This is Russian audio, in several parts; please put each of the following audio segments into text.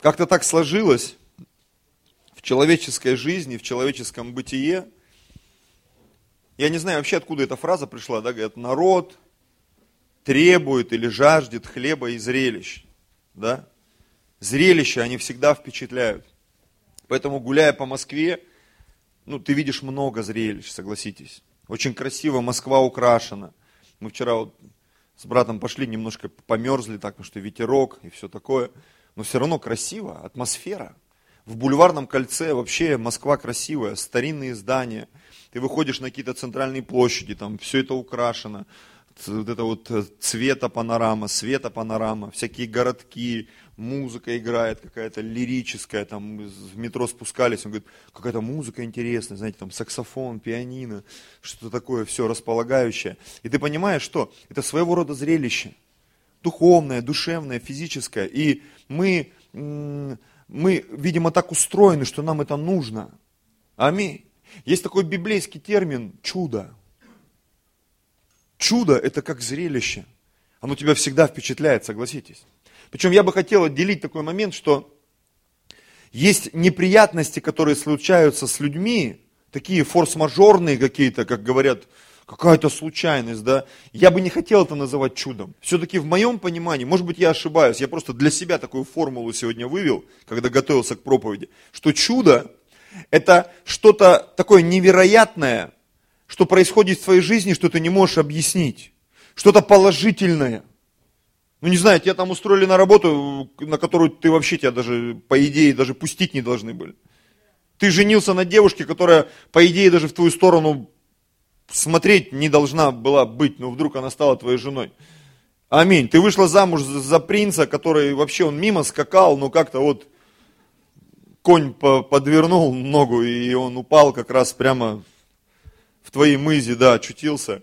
Как-то так сложилось в человеческой жизни, в человеческом бытие. Я не знаю вообще, откуда эта фраза пришла, да, говорят, народ требует или жаждет хлеба и зрелищ, да. Зрелища, они всегда впечатляют. Поэтому, гуляя по Москве, ну, ты видишь много зрелищ, согласитесь. Очень красиво Москва украшена. Мы вчера вот с братом пошли, немножко померзли так, потому что ветерок и все такое. Но все равно красиво, атмосфера. В бульварном кольце вообще Москва красивая, старинные здания. Ты выходишь на какие-то центральные площади, там все это украшено. Вот это вот э, цвета панорама, света панорама, всякие городки, музыка играет какая-то лирическая, там в метро спускались, он говорит, какая-то музыка интересная, знаете, там саксофон, пианино, что-то такое все располагающее. И ты понимаешь, что это своего рода зрелище, духовное, душевное, физическое. И мы, мы, видимо, так устроены, что нам это нужно. Аминь. Есть такой библейский термин чудо. Чудо – это как зрелище. Оно тебя всегда впечатляет, согласитесь. Причем я бы хотел отделить такой момент, что есть неприятности, которые случаются с людьми, такие форс-мажорные какие-то, как говорят, какая-то случайность, да. Я бы не хотел это называть чудом. Все-таки в моем понимании, может быть, я ошибаюсь, я просто для себя такую формулу сегодня вывел, когда готовился к проповеди, что чудо – это что-то такое невероятное, что происходит в твоей жизни, что ты не можешь объяснить. Что-то положительное. Ну, не знаю, тебя там устроили на работу, на которую ты вообще тебя даже, по идее, даже пустить не должны были. Ты женился на девушке, которая, по идее, даже в твою сторону смотреть не должна была быть, но вдруг она стала твоей женой. Аминь. Ты вышла замуж за принца, который вообще он мимо скакал, но как-то вот конь подвернул ногу, и он упал как раз прямо в твоей мызе, да, очутился.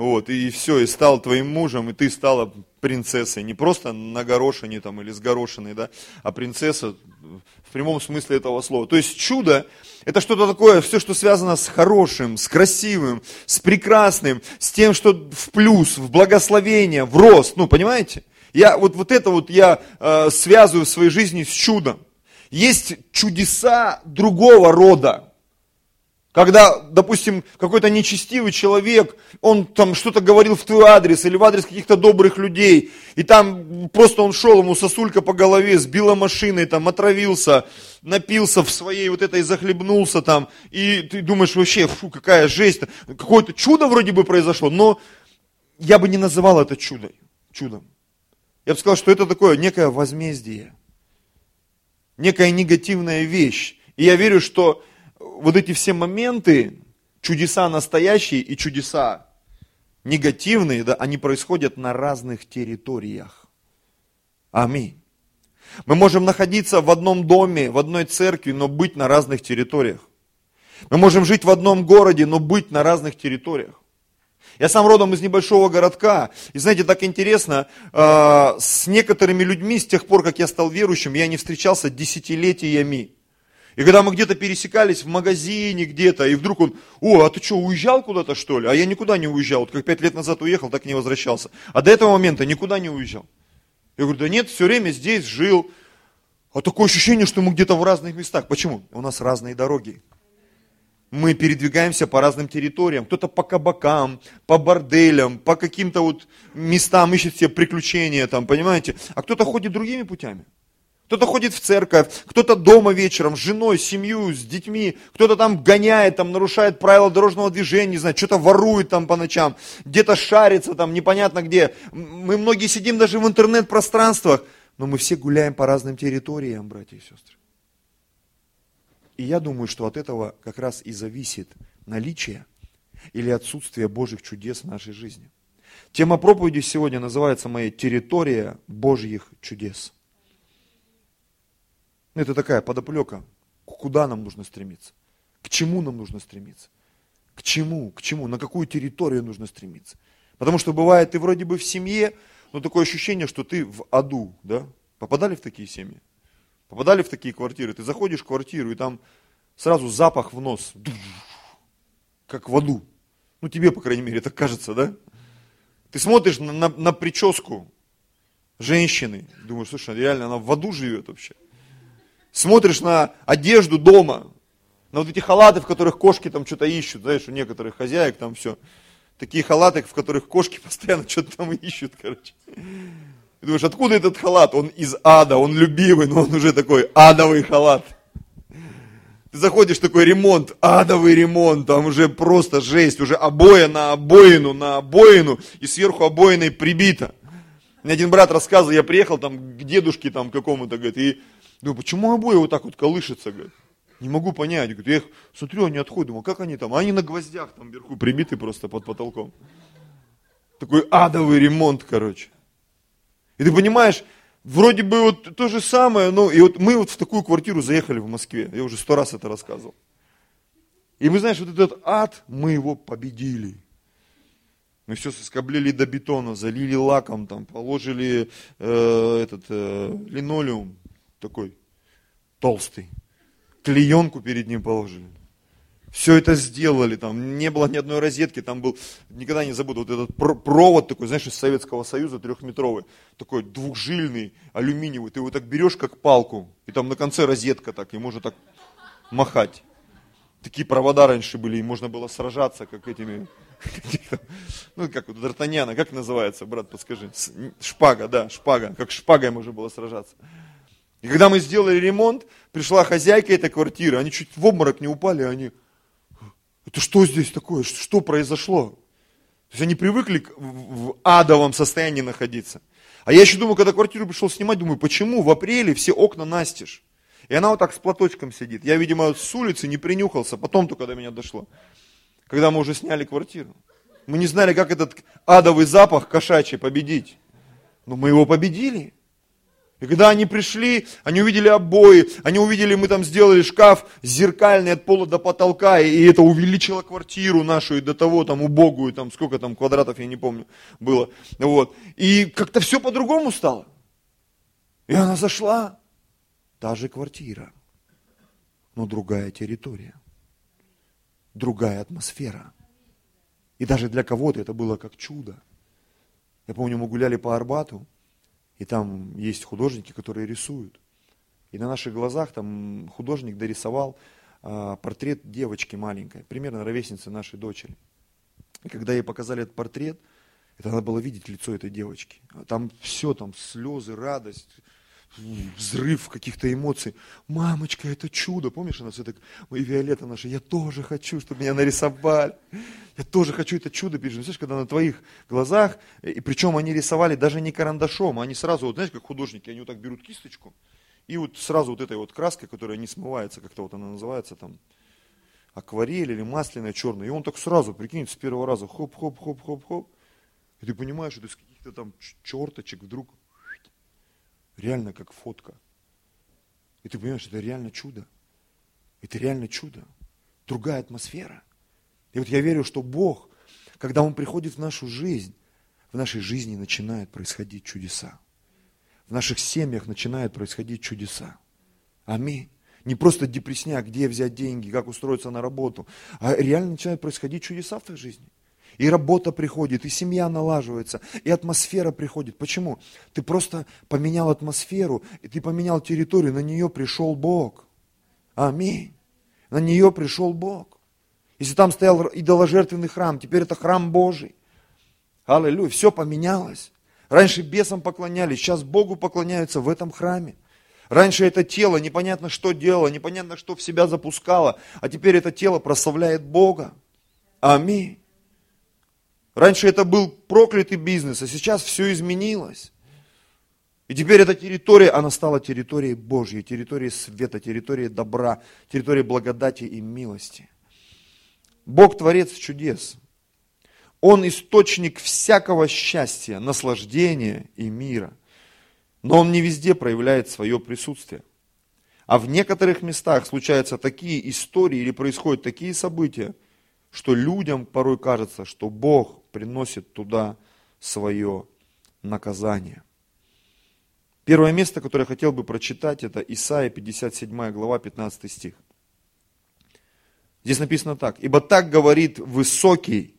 Вот, и все, и стал твоим мужем, и ты стала принцессой. Не просто на горошине там или с горошиной, да, а принцесса в прямом смысле этого слова. То есть чудо – это что-то такое, все, что связано с хорошим, с красивым, с прекрасным, с тем, что в плюс, в благословение, в рост. Ну, понимаете? Я вот, вот это вот я э, связываю в своей жизни с чудом. Есть чудеса другого рода. Когда, допустим, какой-то нечестивый человек, он там что-то говорил в твой адрес или в адрес каких-то добрых людей, и там просто он шел, ему сосулька по голове, сбила машиной, там отравился, напился в своей вот этой, захлебнулся там, и ты думаешь вообще, фу, какая жесть, какое-то чудо вроде бы произошло, но я бы не называл это чудом, чудом. Я бы сказал, что это такое некое возмездие, некая негативная вещь. И я верю, что вот эти все моменты, чудеса настоящие и чудеса негативные, да, они происходят на разных территориях. Аминь. Мы можем находиться в одном доме, в одной церкви, но быть на разных территориях. Мы можем жить в одном городе, но быть на разных территориях. Я сам родом из небольшого городка, и знаете, так интересно, э, с некоторыми людьми с тех пор, как я стал верующим, я не встречался десятилетиями. И когда мы где-то пересекались в магазине где-то, и вдруг он, о, а ты что, уезжал куда-то что ли? А я никуда не уезжал, вот как пять лет назад уехал, так и не возвращался. А до этого момента никуда не уезжал. Я говорю, да нет, все время здесь жил. А такое ощущение, что мы где-то в разных местах. Почему? У нас разные дороги. Мы передвигаемся по разным территориям. Кто-то по кабакам, по борделям, по каким-то вот местам ищет себе приключения, там, понимаете? А кто-то ходит другими путями. Кто-то ходит в церковь, кто-то дома вечером с женой, с семьей, с детьми, кто-то там гоняет, там нарушает правила дорожного движения, не знаю, что-то ворует там по ночам, где-то шарится там, непонятно где. Мы многие сидим даже в интернет-пространствах, но мы все гуляем по разным территориям, братья и сестры. И я думаю, что от этого как раз и зависит наличие или отсутствие Божьих чудес в нашей жизни. Тема проповеди сегодня называется моя «Территория Божьих чудес». Это такая подоплека. Куда нам нужно стремиться? К чему нам нужно стремиться? К чему? К чему? На какую территорию нужно стремиться? Потому что бывает, ты вроде бы в семье, но такое ощущение, что ты в аду, да? Попадали в такие семьи? Попадали в такие квартиры? Ты заходишь в квартиру, и там сразу запах в нос, как в аду. Ну, тебе, по крайней мере, так кажется, да? Ты смотришь на, на, на прическу женщины, думаешь, слушай, реально она в аду живет вообще. Смотришь на одежду дома, на вот эти халаты, в которых кошки там что-то ищут, знаешь, у некоторых хозяек там все. Такие халаты, в которых кошки постоянно что-то там ищут, короче. И думаешь, откуда этот халат? Он из ада, он любимый, но он уже такой адовый халат. Ты заходишь, такой ремонт, адовый ремонт, там уже просто жесть, уже обоя на обоину, на обоину, и сверху обоиной прибито. Мне один брат рассказывал, я приехал там к дедушке там какому-то, говорит, и думаю, почему обои вот так вот колышется, говорит. Не могу понять. Говорит, я их смотрю, они отходят, думаю, как они там? Они на гвоздях там вверху прибиты просто под потолком. Такой адовый ремонт, короче. И ты понимаешь, вроде бы вот то же самое, но и вот мы вот в такую квартиру заехали в Москве. Я уже сто раз это рассказывал. И мы, знаешь, вот этот ад, мы его победили. Мы все соскоблили до бетона, залили лаком, там, положили э, этот э, линолеум такой толстый, клеенку перед ним положили. Все это сделали, там не было ни одной розетки, там был, никогда не забуду, вот этот провод такой, знаешь, из Советского Союза трехметровый, такой двухжильный, алюминиевый, ты его так берешь как палку, и там на конце розетка так, и можно так махать. Такие провода раньше были, и можно было сражаться, как этими, ну как вот Д'Артаньяна, как называется, брат, подскажи, шпага, да, шпага, как шпагой можно было сражаться. И когда мы сделали ремонт, пришла хозяйка этой квартиры, они чуть в обморок не упали, они это что здесь такое? Что произошло? То есть они привыкли в адовом состоянии находиться. А я еще думаю, когда квартиру пришел снимать, думаю, почему в апреле все окна настежь? И она вот так с платочком сидит. Я, видимо, с улицы не принюхался, потом только до меня дошло. Когда мы уже сняли квартиру. Мы не знали, как этот адовый запах кошачий победить. Но мы его победили. И когда они пришли, они увидели обои, они увидели, мы там сделали шкаф зеркальный от пола до потолка, и это увеличило квартиру нашу и до того там убогую, там сколько там квадратов, я не помню, было. Вот. И как-то все по-другому стало. И она зашла, та же квартира, но другая территория, другая атмосфера. И даже для кого-то это было как чудо. Я помню, мы гуляли по Арбату, и там есть художники, которые рисуют. И на наших глазах там художник дорисовал а, портрет девочки маленькой, примерно ровесницы нашей дочери. И когда ей показали этот портрет, это надо было видеть лицо этой девочки. Там все, там слезы, радость, взрыв каких-то эмоций. Мамочка, это чудо. Помнишь, она все так, мои Виолетта наша, я тоже хочу, чтобы меня нарисовали. Я тоже хочу это чудо пережить. Знаешь, когда на твоих глазах, и причем они рисовали даже не карандашом, они сразу, вот, знаешь, как художники, они вот так берут кисточку, и вот сразу вот этой вот краской, которая не смывается, как-то вот она называется там, акварель или масляная черная, и он так сразу, прикинь, с первого раза, хоп-хоп-хоп-хоп-хоп, и ты понимаешь, что из каких-то там черточек вдруг реально как фотка. И ты понимаешь, это реально чудо. Это реально чудо. Другая атмосфера. И вот я верю, что Бог, когда Он приходит в нашу жизнь, в нашей жизни начинают происходить чудеса. В наших семьях начинают происходить чудеса. Аминь. Не просто депресняк, где взять деньги, как устроиться на работу, а реально начинают происходить чудеса в твоей жизни. И работа приходит, и семья налаживается, и атмосфера приходит. Почему? Ты просто поменял атмосферу, и ты поменял территорию, на нее пришел Бог. Аминь. На нее пришел Бог. Если там стоял идоложертвенный храм, теперь это храм Божий. Аллилуйя, все поменялось. Раньше бесам поклонялись, сейчас Богу поклоняются в этом храме. Раньше это тело непонятно что делало, непонятно что в себя запускало, а теперь это тело прославляет Бога. Аминь. Раньше это был проклятый бизнес, а сейчас все изменилось. И теперь эта территория, она стала территорией Божьей, территорией света, территорией добра, территорией благодати и милости. Бог творец чудес. Он источник всякого счастья, наслаждения и мира. Но он не везде проявляет свое присутствие. А в некоторых местах случаются такие истории или происходят такие события, что людям порой кажется, что Бог приносит туда свое наказание. Первое место, которое я хотел бы прочитать, это Исаия 57 глава, 15 стих. Здесь написано так. «Ибо так говорит высокий,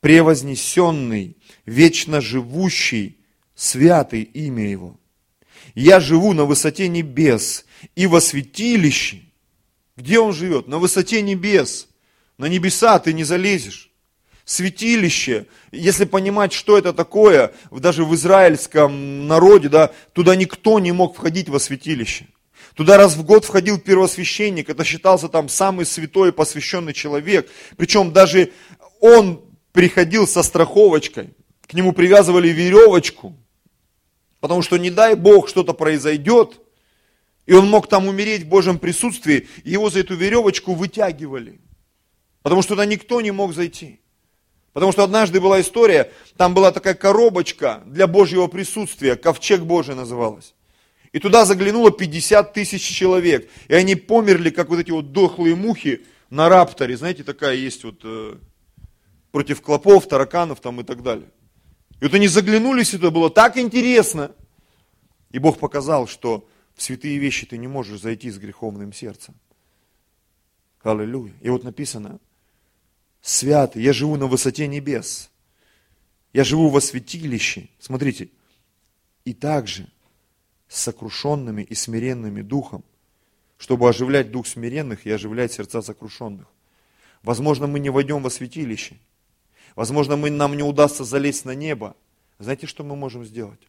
превознесенный, вечно живущий, святый имя Его. Я живу на высоте небес и во святилище. Где он живет? На высоте небес. На небеса ты не залезешь. Святилище, если понимать, что это такое, даже в израильском народе, да, туда никто не мог входить во святилище. Туда раз в год входил первосвященник, это считался там самый святой и посвященный человек. Причем даже он приходил со страховочкой, к нему привязывали веревочку, потому что не дай Бог что-то произойдет, и он мог там умереть в Божьем присутствии, и его за эту веревочку вытягивали, потому что туда никто не мог зайти. Потому что однажды была история, там была такая коробочка для Божьего присутствия, ковчег Божий называлась. И туда заглянуло 50 тысяч человек. И они померли, как вот эти вот дохлые мухи на рапторе. Знаете, такая есть вот э, против клопов, тараканов там и так далее. И вот они заглянулись, это было так интересно. И Бог показал, что в святые вещи ты не можешь зайти с греховным сердцем. Аллилуйя. И вот написано, святый, я живу на высоте небес. Я живу во святилище. Смотрите. И также с сокрушенными и смиренными духом, чтобы оживлять дух смиренных и оживлять сердца сокрушенных. Возможно, мы не войдем во святилище – Возможно, мы, нам не удастся залезть на небо. Знаете, что мы можем сделать?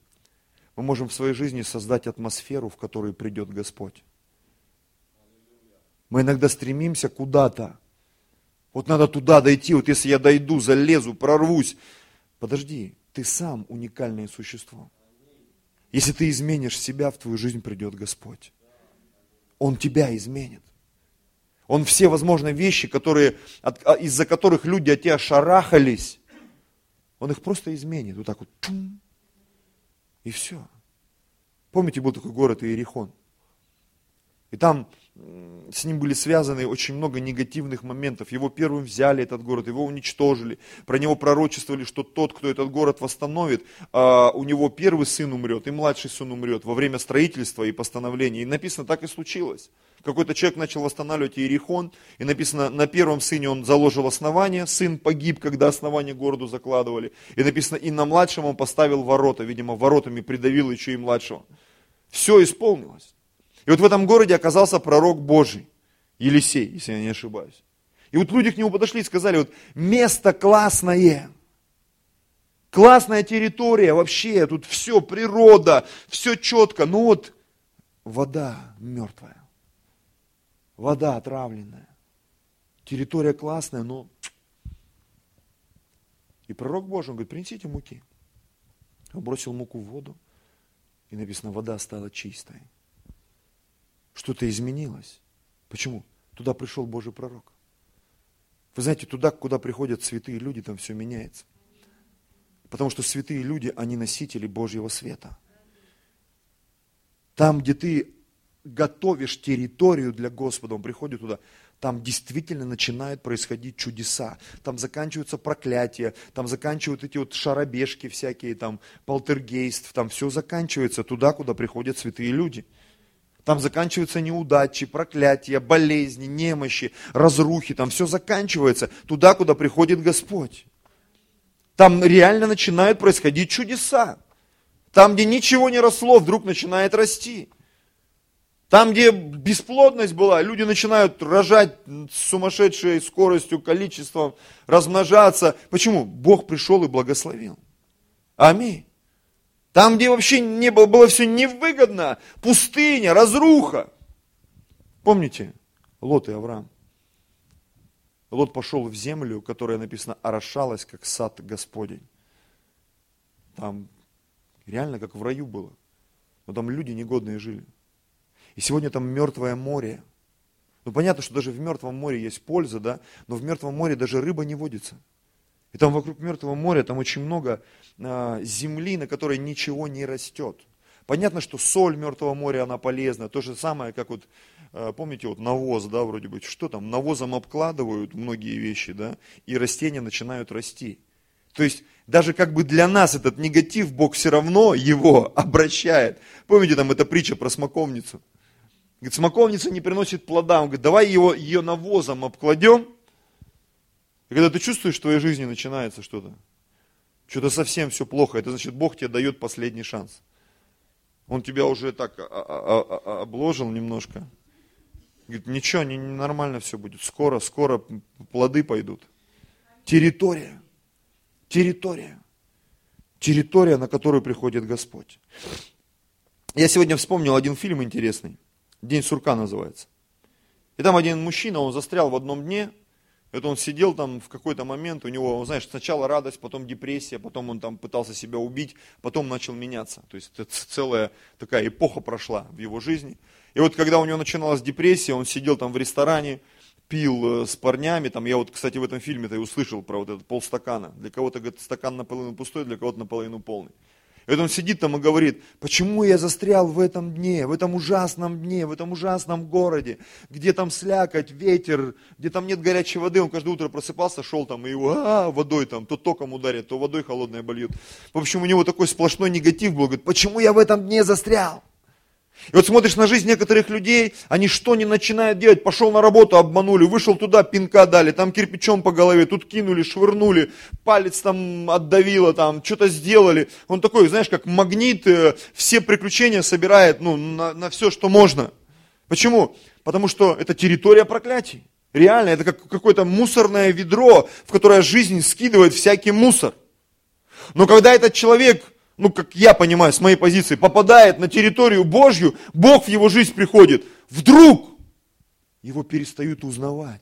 Мы можем в своей жизни создать атмосферу, в которой придет Господь. Мы иногда стремимся куда-то. Вот надо туда дойти, вот если я дойду, залезу, прорвусь. Подожди, ты сам уникальное существо. Если ты изменишь себя, в твою жизнь придет Господь. Он тебя изменит. Он все возможные вещи, которые, а, из-за которых люди от тебя шарахались, он их просто изменит. Вот так вот. Чум, и все. Помните, был такой город Иерихон? И там с ним были связаны очень много негативных моментов. Его первым взяли этот город, его уничтожили. Про него пророчествовали, что тот, кто этот город восстановит, а, у него первый сын умрет и младший сын умрет во время строительства и постановления. И написано, так и случилось какой-то человек начал восстанавливать Иерихон, и написано, на первом сыне он заложил основание, сын погиб, когда основание городу закладывали, и написано, и на младшем он поставил ворота, видимо, воротами придавил еще и младшего. Все исполнилось. И вот в этом городе оказался пророк Божий, Елисей, если я не ошибаюсь. И вот люди к нему подошли и сказали, вот место классное, классная территория вообще, тут все, природа, все четко, но вот вода мертвая вода отравленная. Территория классная, но... И пророк Божий, он говорит, принесите муки. Он бросил муку в воду, и написано, вода стала чистой. Что-то изменилось. Почему? Туда пришел Божий пророк. Вы знаете, туда, куда приходят святые люди, там все меняется. Потому что святые люди, они носители Божьего света. Там, где ты готовишь территорию для Господа, он приходит туда, там действительно начинают происходить чудеса. Там заканчиваются проклятия, там заканчивают эти вот шарабежки всякие, там полтергейст, там все заканчивается туда, куда приходят святые люди. Там заканчиваются неудачи, проклятия, болезни, немощи, разрухи, там все заканчивается туда, куда приходит Господь. Там реально начинают происходить чудеса. Там, где ничего не росло, вдруг начинает расти. Там, где бесплодность была, люди начинают рожать с сумасшедшей скоростью, количеством, размножаться. Почему? Бог пришел и благословил. Аминь. Там, где вообще не было, было все невыгодно, пустыня, разруха. Помните, Лот и Авраам? Лот пошел в землю, которая написано орошалась, как сад Господень. Там реально как в раю было. Но там люди негодные жили. И сегодня там мертвое море. Ну понятно, что даже в мертвом море есть польза, да, но в мертвом море даже рыба не водится. И там вокруг мертвого моря там очень много а, земли, на которой ничего не растет. Понятно, что соль мертвого моря, она полезна. То же самое, как вот, а, помните, вот навоз, да, вроде бы, что там, навозом обкладывают многие вещи, да, и растения начинают расти. То есть даже как бы для нас этот негатив Бог все равно его обращает. Помните там эта притча про смоковницу? Говорит, смоковница не приносит плода. Он говорит, давай его, ее навозом обкладем. И когда ты чувствуешь, в твоей жизни начинается что-то, что-то совсем все плохо, это значит, Бог тебе дает последний шанс. Он тебя уже так обложил немножко. Говорит, ничего, не, нормально все будет. Скоро, скоро плоды пойдут. Территория. Территория. Территория, на которую приходит Господь. Я сегодня вспомнил один фильм интересный. День сурка называется. И там один мужчина, он застрял в одном дне, это он сидел там в какой-то момент, у него, знаешь, сначала радость, потом депрессия, потом он там пытался себя убить, потом начал меняться. То есть это целая такая эпоха прошла в его жизни. И вот когда у него начиналась депрессия, он сидел там в ресторане, пил э, с парнями, там я вот, кстати, в этом фильме-то и услышал про вот этот полстакана. Для кого-то, говорит, стакан наполовину пустой, для кого-то наполовину полный. И вот он сидит там и говорит, почему я застрял в этом дне, в этом ужасном дне, в этом ужасном городе, где там слякоть, ветер, где там нет горячей воды. Он каждое утро просыпался, шел там и а, водой там, то током ударит, то водой холодной больют. В общем, у него такой сплошной негатив был. Говорит, почему я в этом дне застрял? И вот смотришь на жизнь некоторых людей, они что не начинают делать, пошел на работу, обманули, вышел туда, пинка дали, там кирпичом по голове, тут кинули, швырнули, палец там отдавило, там что-то сделали. Он такой, знаешь, как магнит, э, все приключения собирает ну, на, на все, что можно. Почему? Потому что это территория проклятий. Реально, это как какое-то мусорное ведро, в которое жизнь скидывает всякий мусор. Но когда этот человек ну, как я понимаю, с моей позиции, попадает на территорию Божью, Бог в его жизнь приходит, вдруг его перестают узнавать.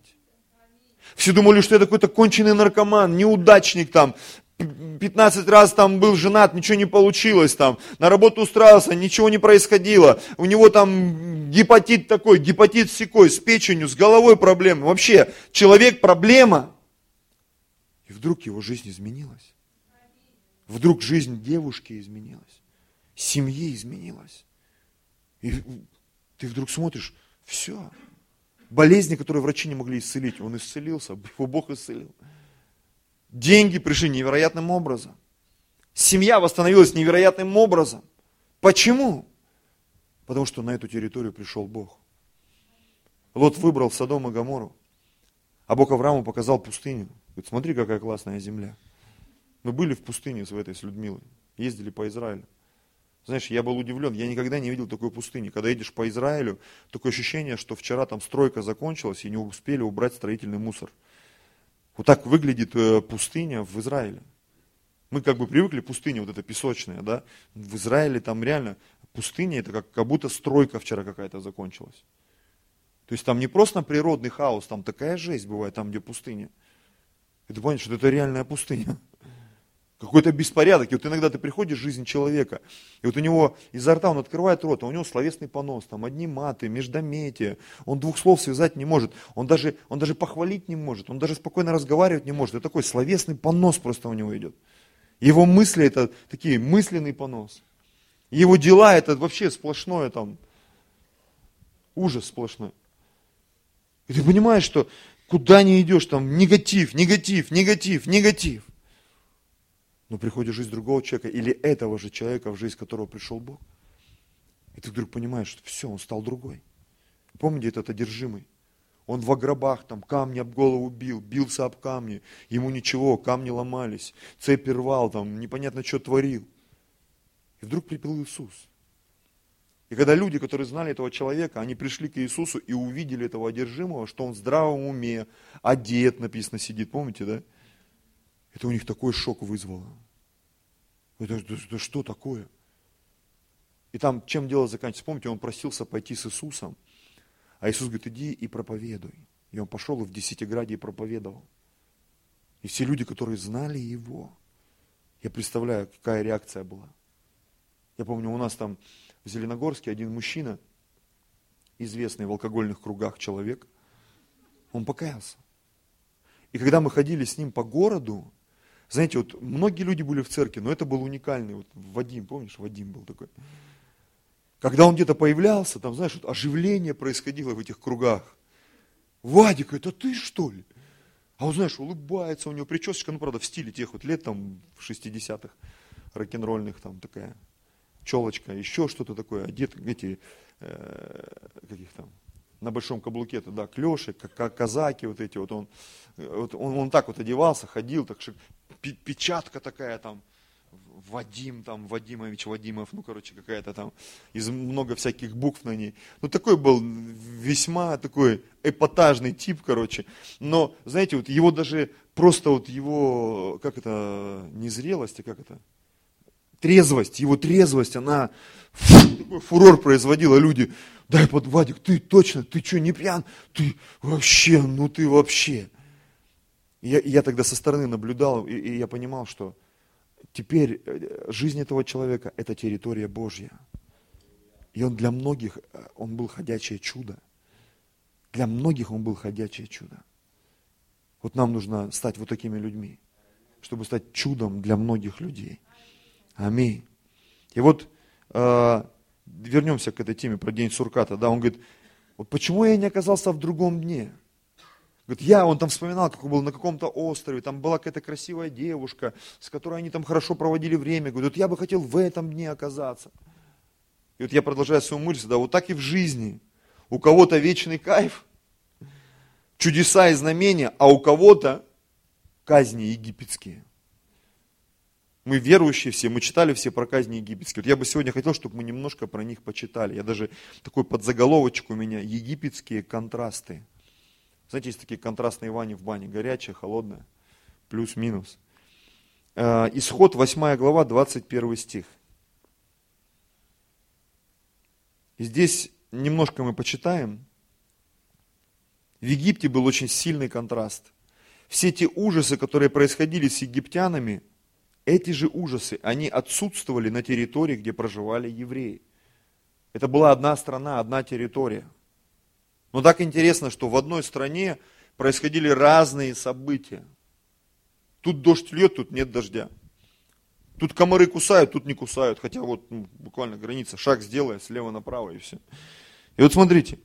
Все думали, что я какой-то конченый наркоман, неудачник там, 15 раз там был женат, ничего не получилось там, на работу устраивался, ничего не происходило, у него там гепатит такой, гепатит секой, с печенью, с головой проблемы, вообще человек проблема. И вдруг его жизнь изменилась. Вдруг жизнь девушки изменилась, семьи изменилась. И ты вдруг смотришь, все. Болезни, которые врачи не могли исцелить, он исцелился, его Бог исцелил. Деньги пришли невероятным образом. Семья восстановилась невероятным образом. Почему? Потому что на эту территорию пришел Бог. Лот выбрал Содом и Гамору, а Бог Аврааму показал пустыню. Говорит, смотри, какая классная земля. Мы были в пустыне с этой, с Людмилой, ездили по Израилю. Знаешь, я был удивлен, я никогда не видел такой пустыни. Когда едешь по Израилю, такое ощущение, что вчера там стройка закончилась и не успели убрать строительный мусор. Вот так выглядит э, пустыня в Израиле. Мы как бы привыкли пустыня вот эта песочная, да? В Израиле там реально пустыня, это как, как будто стройка вчера какая-то закончилась. То есть там не просто природный хаос, там такая жесть бывает, там где пустыня. И ты понимаешь, что это реальная пустыня какой-то беспорядок. И вот иногда ты приходишь в жизнь человека, и вот у него изо рта он открывает рот, а у него словесный понос, там одни маты, междометия, он двух слов связать не может, он даже, он даже похвалить не может, он даже спокойно разговаривать не может. Это такой словесный понос просто у него идет. Его мысли это такие мысленный понос. Его дела это вообще сплошное там, ужас сплошной. И ты понимаешь, что куда не идешь, там негатив, негатив, негатив, негатив. Но приходит жизнь другого человека или этого же человека, в жизнь которого пришел Бог. И ты вдруг понимаешь, что все, он стал другой. Помните этот одержимый? Он в гробах там камни об голову бил, бился об камни. Ему ничего, камни ломались, цепи рвал, там непонятно что творил. И вдруг припил Иисус. И когда люди, которые знали этого человека, они пришли к Иисусу и увидели этого одержимого, что он в здравом уме, одет, написано, сидит, помните, да? Это у них такой шок вызвало. Это, это, это что такое? И там, чем дело заканчивается? Помните, он просился пойти с Иисусом, а Иисус говорит, иди и проповедуй. И он пошел и в Десятиграде и проповедовал. И все люди, которые знали его, я представляю, какая реакция была. Я помню, у нас там в Зеленогорске один мужчина, известный в алкогольных кругах человек, он покаялся. И когда мы ходили с ним по городу, знаете, вот многие люди были в церкви, но это был уникальный. Вот Вадим, помнишь, Вадим был такой. Когда он где-то появлялся, там, знаешь, вот оживление происходило в этих кругах. Вадик, это ты что ли? А он, знаешь, улыбается, у него причесочка, ну, правда, в стиле тех вот лет, там, 60-х, рок-н-ролльных, там, такая челочка, еще что-то такое, одет, эти, э, каких там, на большом каблуке, да, клеши, как казаки вот эти, вот он, вот он, он так вот одевался, ходил, так печатка такая там, Вадим там, Вадимович, Вадимов, ну, короче, какая-то там, из много всяких букв на ней. Ну, такой был весьма такой эпатажный тип, короче. Но, знаете, вот его даже, просто вот его, как это, незрелость, а как это, трезвость, его трезвость, она фу, такой фурор производила, люди, дай под Вадик, ты точно, ты что, не пьян? Ты вообще, ну ты вообще. Я, я тогда со стороны наблюдал, и, и я понимал, что теперь э, жизнь этого человека – это территория Божья. И он для многих, э, он был ходячее чудо. Для многих он был ходячее чудо. Вот нам нужно стать вот такими людьми, чтобы стать чудом для многих людей. Аминь. И вот э, вернемся к этой теме про день Сурката. Да, он говорит, вот почему я не оказался в другом дне? Говорит, я, он там вспоминал, как он был на каком-то острове, там была какая-то красивая девушка, с которой они там хорошо проводили время. Говорит, я бы хотел в этом дне оказаться. И вот я продолжаю свою мысль, да, вот так и в жизни. У кого-то вечный кайф, чудеса и знамения, а у кого-то казни египетские. Мы верующие все, мы читали все про казни египетские. Вот я бы сегодня хотел, чтобы мы немножко про них почитали. Я даже такой подзаголовочек у меня, египетские контрасты. Знаете, есть такие контрастные вани в бане, горячая, холодная, плюс-минус. Э, исход 8 глава, 21 стих. Здесь немножко мы почитаем. В Египте был очень сильный контраст. Все те ужасы, которые происходили с египтянами, эти же ужасы, они отсутствовали на территории, где проживали евреи. Это была одна страна, одна территория – но так интересно, что в одной стране происходили разные события. Тут дождь льет, тут нет дождя. Тут комары кусают, тут не кусают. Хотя вот ну, буквально граница. Шаг сделай, слева направо и все. И вот смотрите.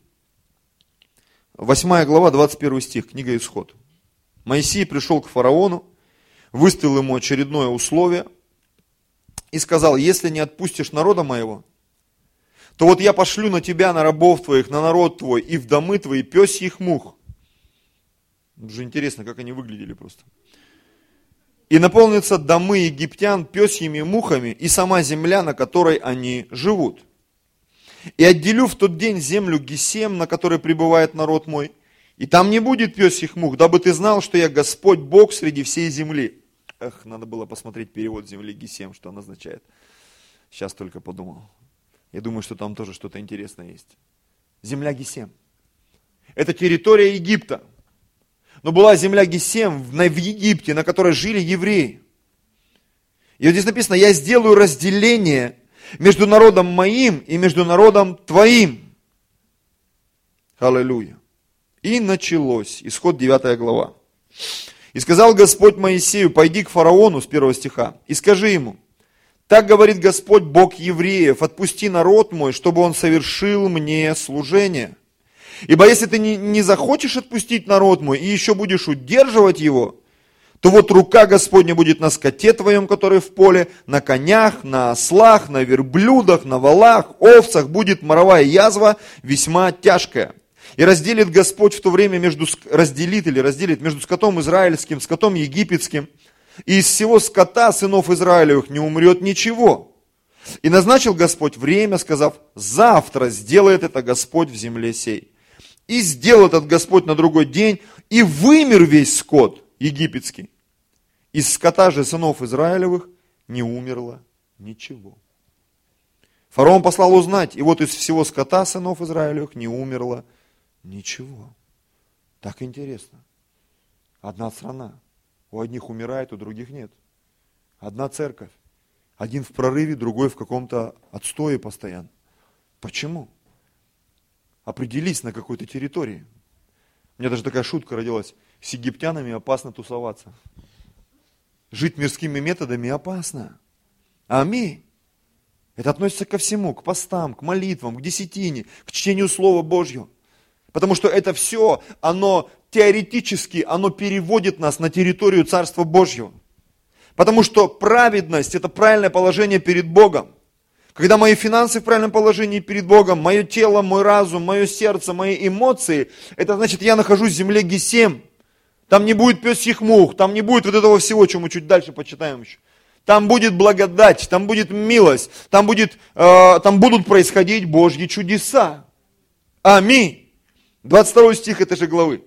8 глава, 21 стих, книга Исход. Моисей пришел к фараону, выставил ему очередное условие и сказал, если не отпустишь народа моего, то вот я пошлю на тебя, на рабов твоих, на народ твой и в домы твои пёсьих мух. Уже интересно, как они выглядели просто. И наполнятся домы египтян пёсьими мухами и сама земля, на которой они живут. И отделю в тот день землю Гесем, на которой пребывает народ мой, и там не будет пёсьих мух, дабы ты знал, что я Господь Бог среди всей земли. Эх, надо было посмотреть перевод земли Гесем, что он означает. Сейчас только подумал. Я думаю, что там тоже что-то интересное есть. Земля Гесем. Это территория Египта. Но была земля Гесем в Египте, на которой жили евреи. И вот здесь написано, я сделаю разделение между народом моим и между народом твоим. Аллилуйя. И началось. Исход 9 глава. И сказал Господь Моисею, пойди к фараону с первого стиха и скажи ему, так говорит Господь, Бог евреев, отпусти народ мой, чтобы он совершил мне служение. Ибо если ты не, захочешь отпустить народ мой и еще будешь удерживать его, то вот рука Господня будет на скоте твоем, который в поле, на конях, на ослах, на верблюдах, на валах, овцах, будет моровая язва весьма тяжкая. И разделит Господь в то время между, разделит или разделит между скотом израильским, скотом египетским – и из всего скота сынов Израилевых не умрет ничего. И назначил Господь время, сказав, завтра сделает это Господь в земле сей. И сделал этот Господь на другой день, и вымер весь скот египетский. Из скота же сынов Израилевых не умерло ничего. Фараон послал узнать, и вот из всего скота сынов Израилевых не умерло ничего. Так интересно. Одна страна. У одних умирает, у других нет. Одна церковь. Один в прорыве, другой в каком-то отстое постоянно. Почему? Определись на какой-то территории. У меня даже такая шутка родилась. С египтянами опасно тусоваться. Жить мирскими методами опасно. Аминь. Это относится ко всему, к постам, к молитвам, к десятине, к чтению Слова Божьего. Потому что это все, оно теоретически, оно переводит нас на территорию Царства Божьего. Потому что праведность – это правильное положение перед Богом. Когда мои финансы в правильном положении перед Богом, мое тело, мой разум, мое сердце, мои эмоции, это значит, я нахожусь в земле Гесем. Там не будет песьих мух, там не будет вот этого всего, чем мы чуть дальше почитаем еще. там будет благодать, там будет милость, там, будет, э, там будут происходить Божьи чудеса. Аминь. 22 стих этой же главы.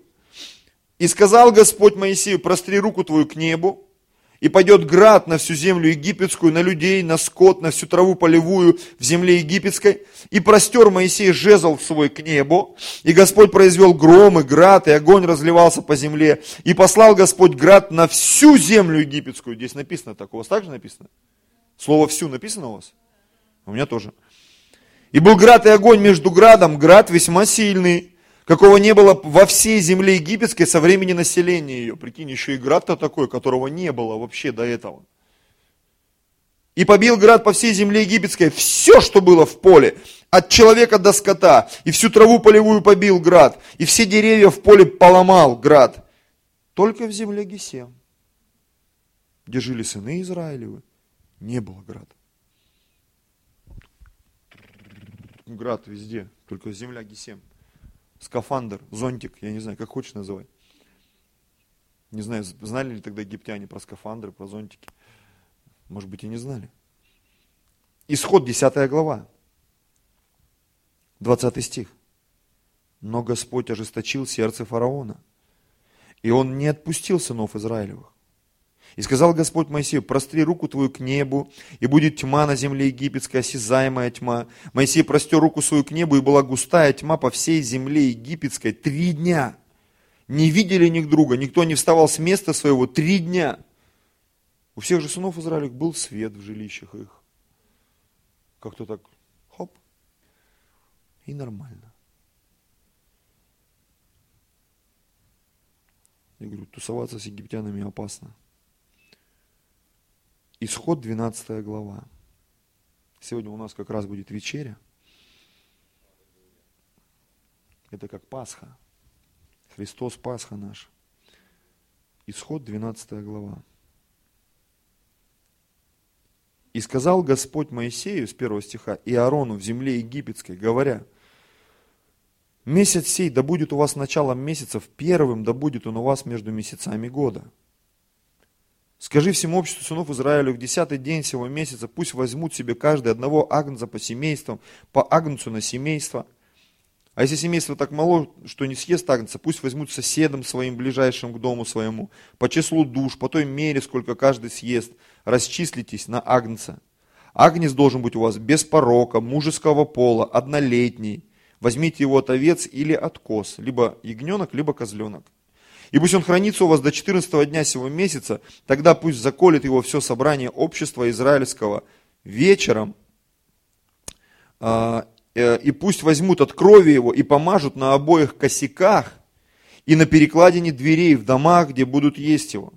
«И сказал Господь Моисею, простри руку твою к небу, и пойдет град на всю землю египетскую, на людей, на скот, на всю траву полевую в земле египетской. И простер Моисей жезл свой к небу. И Господь произвел гром и град, и огонь разливался по земле. И послал Господь град на всю землю египетскую. Здесь написано так. У вас также написано? Слово «всю» написано у вас? У меня тоже. И был град и огонь между градом, град весьма сильный, какого не было во всей земле египетской со времени населения ее. Прикинь, еще и град-то такой, которого не было вообще до этого. И побил град по всей земле египетской все, что было в поле, от человека до скота, и всю траву полевую побил град, и все деревья в поле поломал град. Только в земле Гесем, где жили сыны Израилевы, не было града. Град везде, только земля Гесем скафандр, зонтик, я не знаю, как хочешь называй. Не знаю, знали ли тогда египтяне про скафандры, про зонтики? Может быть, и не знали. Исход, 10 глава, 20 стих. Но Господь ожесточил сердце фараона, и он не отпустил сынов Израилевых. И сказал Господь Моисею, простри руку твою к небу, и будет тьма на земле египетской, осязаемая тьма. Моисей простер руку свою к небу, и была густая тьма по всей земле египетской три дня. Не видели друг друга, никто не вставал с места своего три дня. У всех же сынов Израиля был свет в жилищах их. Как-то так, хоп, и нормально. Я говорю, тусоваться с египтянами опасно. Исход 12 глава. Сегодня у нас как раз будет вечеря. Это как Пасха. Христос Пасха наш. Исход 12 глава. И сказал Господь Моисею с первого стиха и Аарону в земле египетской, говоря, месяц сей да будет у вас началом месяцев, первым да будет он у вас между месяцами года. Скажи всему обществу сынов Израиля в десятый день сего месяца, пусть возьмут себе каждый одного агнца по семействам, по агнцу на семейство. А если семейство так мало, что не съест агнца, пусть возьмут соседом своим, ближайшим к дому своему, по числу душ, по той мере, сколько каждый съест, расчислитесь на агнца. Агнец должен быть у вас без порока, мужеского пола, однолетний. Возьмите его от овец или от коз, либо ягненок, либо козленок. И пусть он хранится у вас до 14 дня сего месяца, тогда пусть заколет его все собрание общества израильского вечером, а, э, и пусть возьмут от крови его и помажут на обоих косяках и на перекладине дверей в домах, где будут есть его.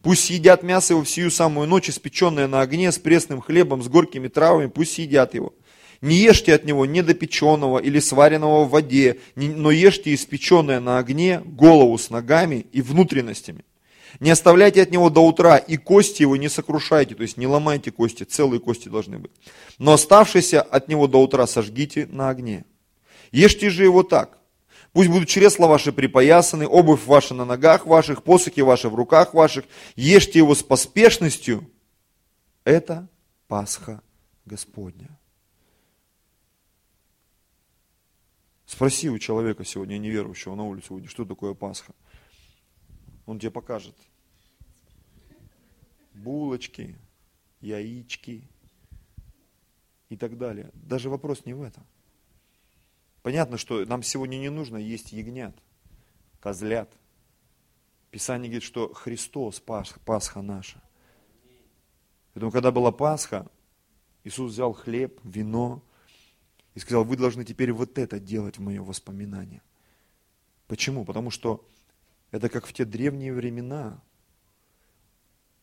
Пусть съедят мясо его в сию самую ночь, испеченное на огне с пресным хлебом, с горькими травами, пусть съедят его. Не ешьте от него недопеченного или сваренного в воде, но ешьте испеченное на огне, голову с ногами и внутренностями. Не оставляйте от него до утра, и кости его не сокрушайте, то есть не ломайте кости, целые кости должны быть. Но оставшиеся от него до утра сожгите на огне. Ешьте же его так. Пусть будут чресла ваши припоясаны, обувь ваша на ногах ваших, посохи ваши в руках ваших. Ешьте его с поспешностью. Это Пасха Господня. Спроси у человека сегодня неверующего на улице выйди, что такое Пасха. Он тебе покажет. Булочки, яички и так далее. Даже вопрос не в этом. Понятно, что нам сегодня не нужно есть ягнят, козлят. Писание говорит, что Христос, Пасха, Пасха наша. Поэтому, когда была Пасха, Иисус взял хлеб, вино, и сказал, вы должны теперь вот это делать в мое воспоминание. Почему? Потому что это как в те древние времена.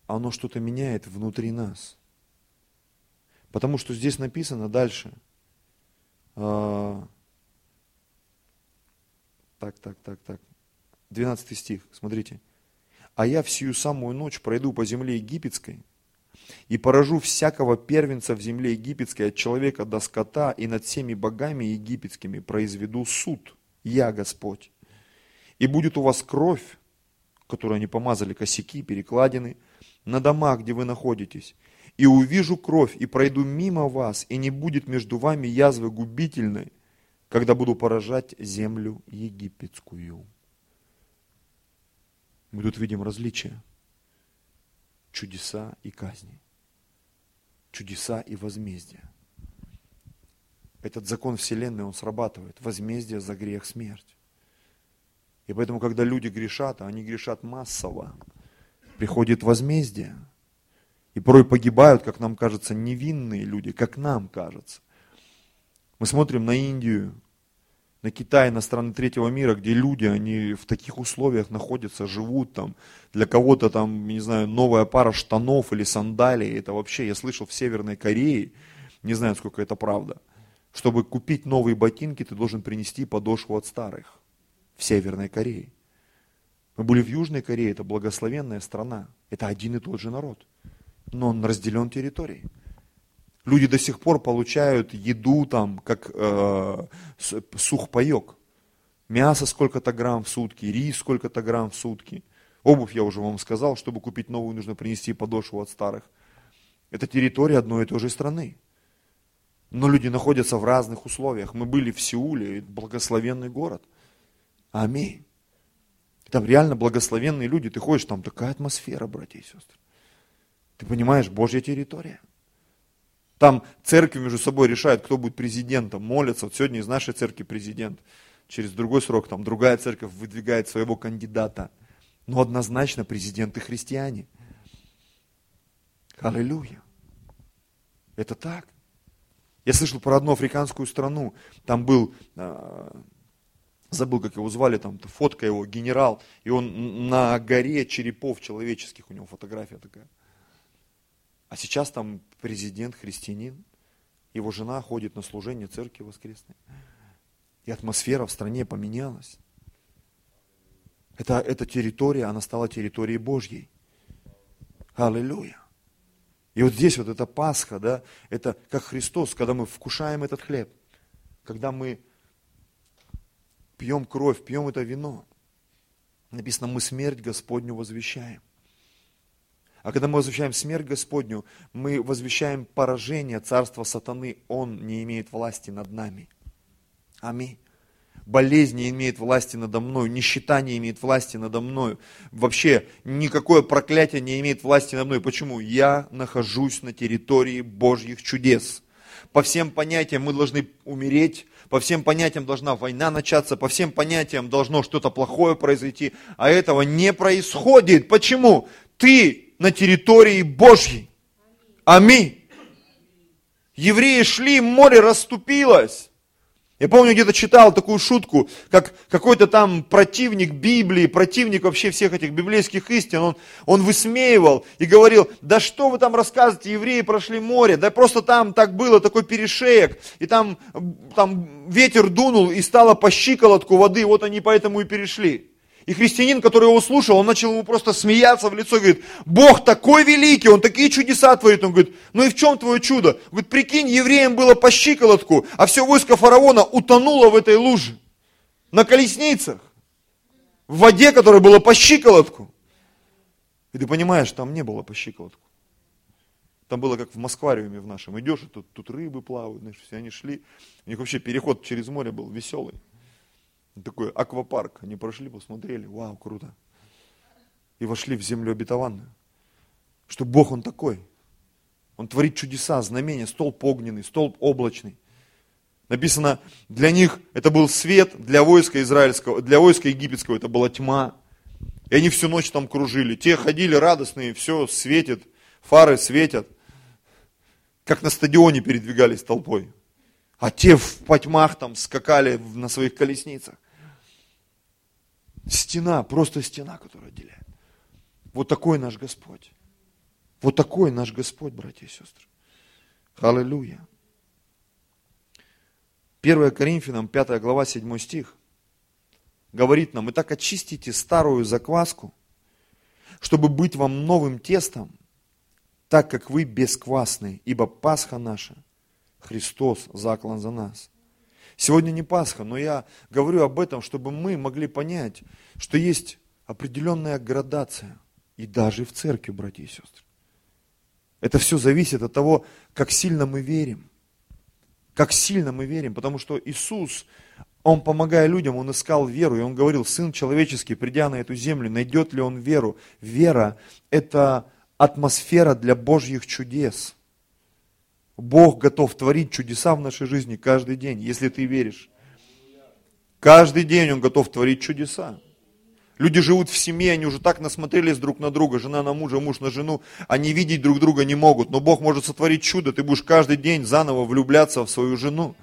Оно что-то меняет внутри нас. Потому что здесь написано дальше. А, так, так, так, так. 12 стих, смотрите. А я всю самую ночь пройду по земле египетской, и поражу всякого первенца в земле египетской от человека до скота, и над всеми богами египетскими произведу суд, я Господь. И будет у вас кровь, которую они помазали, косяки, перекладины, на дома, где вы находитесь, и увижу кровь, и пройду мимо вас, и не будет между вами язвы губительной, когда буду поражать землю египетскую. Мы тут видим различия. Чудеса и казни. Чудеса и возмездие. Этот закон Вселенной, он срабатывает. Возмездие за грех смерть. И поэтому, когда люди грешат, а они грешат массово, приходит возмездие. И порой погибают, как нам кажется, невинные люди, как нам кажется. Мы смотрим на Индию, на Китай, на страны третьего мира, где люди, они в таких условиях находятся, живут там. Для кого-то там, не знаю, новая пара штанов или сандалий, это вообще, я слышал, в Северной Корее, не знаю, сколько это правда, чтобы купить новые ботинки, ты должен принести подошву от старых в Северной Корее. Мы были в Южной Корее, это благословенная страна. Это один и тот же народ. Но он разделен территорией. Люди до сих пор получают еду там, как э, сухпайок. Мясо сколько-то грамм в сутки, рис сколько-то грамм в сутки. Обувь, я уже вам сказал, чтобы купить новую, нужно принести подошву от старых. Это территория одной и той же страны. Но люди находятся в разных условиях. Мы были в Сеуле, благословенный город. Аминь. Там реально благословенные люди, ты ходишь, там такая атмосфера, братья и сестры. Ты понимаешь, Божья территория. Там церкви между собой решают, кто будет президентом, молятся. Вот сегодня из нашей церкви президент. Через другой срок там другая церковь выдвигает своего кандидата. Но однозначно президенты христиане. Аллилуйя. Это так. Я слышал про одну африканскую страну. Там был а, забыл, как его звали, там фотка его, генерал, и он на горе черепов человеческих, у него фотография такая. А сейчас там президент христианин, его жена ходит на служение церкви воскресной. И атмосфера в стране поменялась. Это, эта территория, она стала территорией Божьей. Аллилуйя. И вот здесь вот эта Пасха, да, это как Христос, когда мы вкушаем этот хлеб, когда мы пьем кровь, пьем это вино. Написано, мы смерть Господню возвещаем. А когда мы возвещаем смерть Господню, мы возвещаем поражение царства сатаны. Он не имеет власти над нами. Аминь. Болезнь не имеет власти надо мной, нищета не имеет власти надо мной. Вообще никакое проклятие не имеет власти надо мной. Почему? Я нахожусь на территории Божьих чудес. По всем понятиям мы должны умереть, по всем понятиям должна война начаться, по всем понятиям должно что-то плохое произойти, а этого не происходит. Почему? Ты на территории Божьей. Аминь. Евреи шли, море расступилось. Я помню, где-то читал такую шутку, как какой-то там противник Библии, противник вообще всех этих библейских истин, он, он высмеивал и говорил, да что вы там рассказываете, евреи прошли море, да просто там так было, такой перешеек, и там, там ветер дунул и стало по щиколотку воды, вот они поэтому и перешли. И христианин, который его слушал, он начал ему просто смеяться в лицо, говорит, Бог такой великий, Он такие чудеса творит. Он говорит, ну и в чем твое чудо? Говорит, прикинь, евреям было по щиколотку, а все войско фараона утонуло в этой луже. На колесницах. В воде, которая была по щиколотку. И ты понимаешь, там не было по щиколотку. Там было как в Москвариуме в нашем. Идешь, и тут, тут рыбы плавают, знаешь, все они шли. У них вообще переход через море был веселый такой аквапарк. Они прошли, посмотрели, вау, круто. И вошли в землю обетованную. Что Бог, Он такой. Он творит чудеса, знамения, столб огненный, столб облачный. Написано, для них это был свет, для войска израильского, для войска египетского это была тьма. И они всю ночь там кружили. Те ходили радостные, все светит, фары светят. Как на стадионе передвигались толпой. А те в потьмах там скакали на своих колесницах. Стена, просто стена, которая отделяет. Вот такой наш Господь. Вот такой наш Господь, братья и сестры. Аллилуйя. 1 Коринфянам, 5 глава, 7 стих, говорит нам, «Итак очистите старую закваску, чтобы быть вам новым тестом, так как вы бесквасны, ибо Пасха наша, Христос заклан за нас». Сегодня не Пасха, но я говорю об этом, чтобы мы могли понять, что есть определенная градация. И даже в церкви, братья и сестры. Это все зависит от того, как сильно мы верим. Как сильно мы верим, потому что Иисус, Он, помогая людям, Он искал веру, и Он говорил, Сын человеческий, придя на эту землю, найдет ли Он веру? Вера – это атмосфера для Божьих чудес. Бог готов творить чудеса в нашей жизни каждый день, если ты веришь. Каждый день Он готов творить чудеса. Люди живут в семье, они уже так насмотрелись друг на друга, жена на мужа, муж на жену, они видеть друг друга не могут. Но Бог может сотворить чудо, ты будешь каждый день заново влюбляться в свою жену,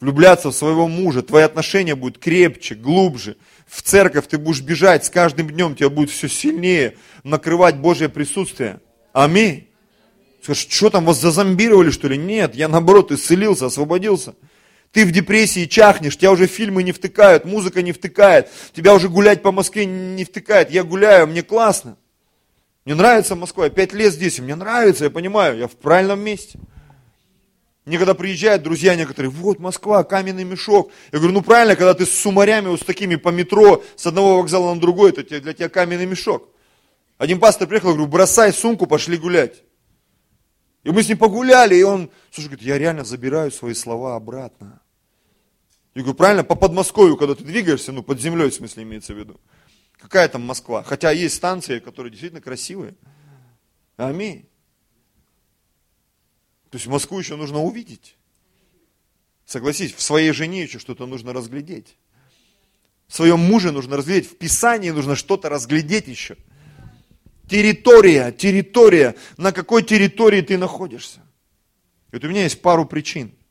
влюбляться в своего мужа, твои отношения будут крепче, глубже. В церковь ты будешь бежать, с каждым днем тебя будет все сильнее накрывать Божье присутствие. Аминь. Скажешь, что там, вас зазомбировали что ли? Нет, я наоборот исцелился, освободился. Ты в депрессии чахнешь, тебя уже фильмы не втыкают, музыка не втыкает, тебя уже гулять по Москве не втыкает. Я гуляю, мне классно. Мне нравится Москва, я пять лет здесь, мне нравится, я понимаю, я в правильном месте. Мне когда приезжают друзья некоторые, вот Москва, каменный мешок. Я говорю, ну правильно, когда ты с сумарями, вот с такими по метро, с одного вокзала на другой, это для тебя каменный мешок. Один пастор приехал, говорю, бросай сумку, пошли гулять. И мы с ним погуляли, и он, слушай, говорит, я реально забираю свои слова обратно. Я говорю, правильно, по Подмосковью, когда ты двигаешься, ну, под землей, в смысле, имеется в виду. Какая там Москва? Хотя есть станции, которые действительно красивые. Аминь. То есть Москву еще нужно увидеть. Согласись, в своей жене еще что-то нужно разглядеть. В своем муже нужно разглядеть, в Писании нужно что-то разглядеть еще. Территория, территория, на какой территории ты находишься. И вот у меня есть пару причин –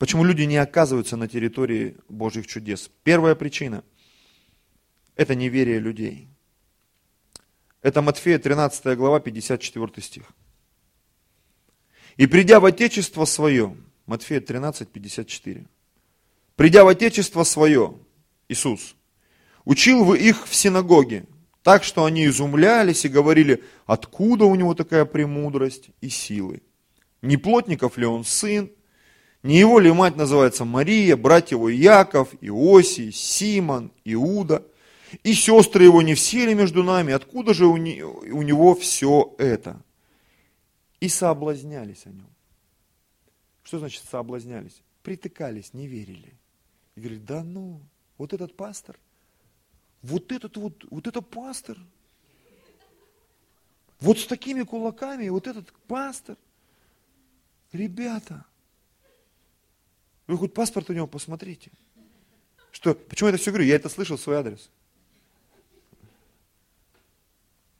Почему люди не оказываются на территории Божьих чудес? Первая причина – это неверие людей. Это Матфея 13 глава, 54 стих. «И придя в Отечество свое», Матфея 13, 54, «Придя в Отечество свое, Иисус, учил вы их в синагоге, так что они изумлялись и говорили, откуда у него такая премудрость и силы? Не плотников ли он сын? Не его ли мать называется Мария, братья его Яков, Иосий, Симон, Иуда? И сестры его не все ли между нами? Откуда же у, не, у него все это? И соблазнялись о нем. Что значит соблазнялись? Притыкались, не верили. И говорили, да ну, вот этот пастор, вот этот вот, вот это пастор, вот с такими кулаками, вот этот пастор. Ребята, вы хоть паспорт у него посмотрите. Что, почему я это все говорю? Я это слышал в свой адрес.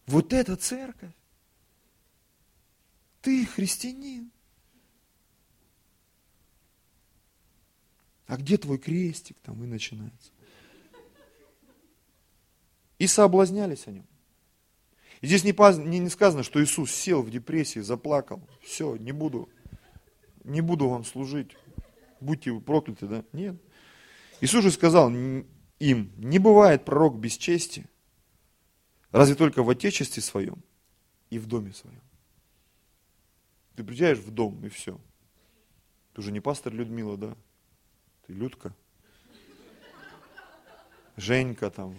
Вот эта церковь. Ты христианин. А где твой крестик? Там и начинается. И соблазнялись о нем. И здесь не, не, не сказано, что Иисус сел в депрессии, заплакал. Все, не буду, не буду вам служить будьте вы прокляты, да? Нет. Иисус же сказал им, не бывает пророк без чести, разве только в отечестве своем и в доме своем. Ты приезжаешь в дом, и все. Ты уже не пастор Людмила, да? Ты Людка. Женька там,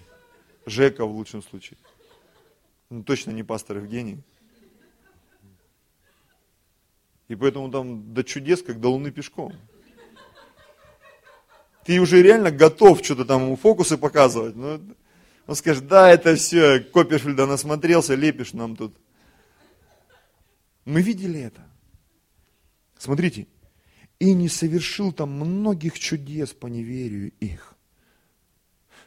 Жека в лучшем случае. Ну, точно не пастор Евгений. И поэтому там до чудес, как до луны пешком. Ты уже реально готов что-то там ему фокусы показывать. Ну, он скажет, да, это все, Копперфильда насмотрелся, лепишь нам тут. Мы видели это. Смотрите, и не совершил там многих чудес по неверию их.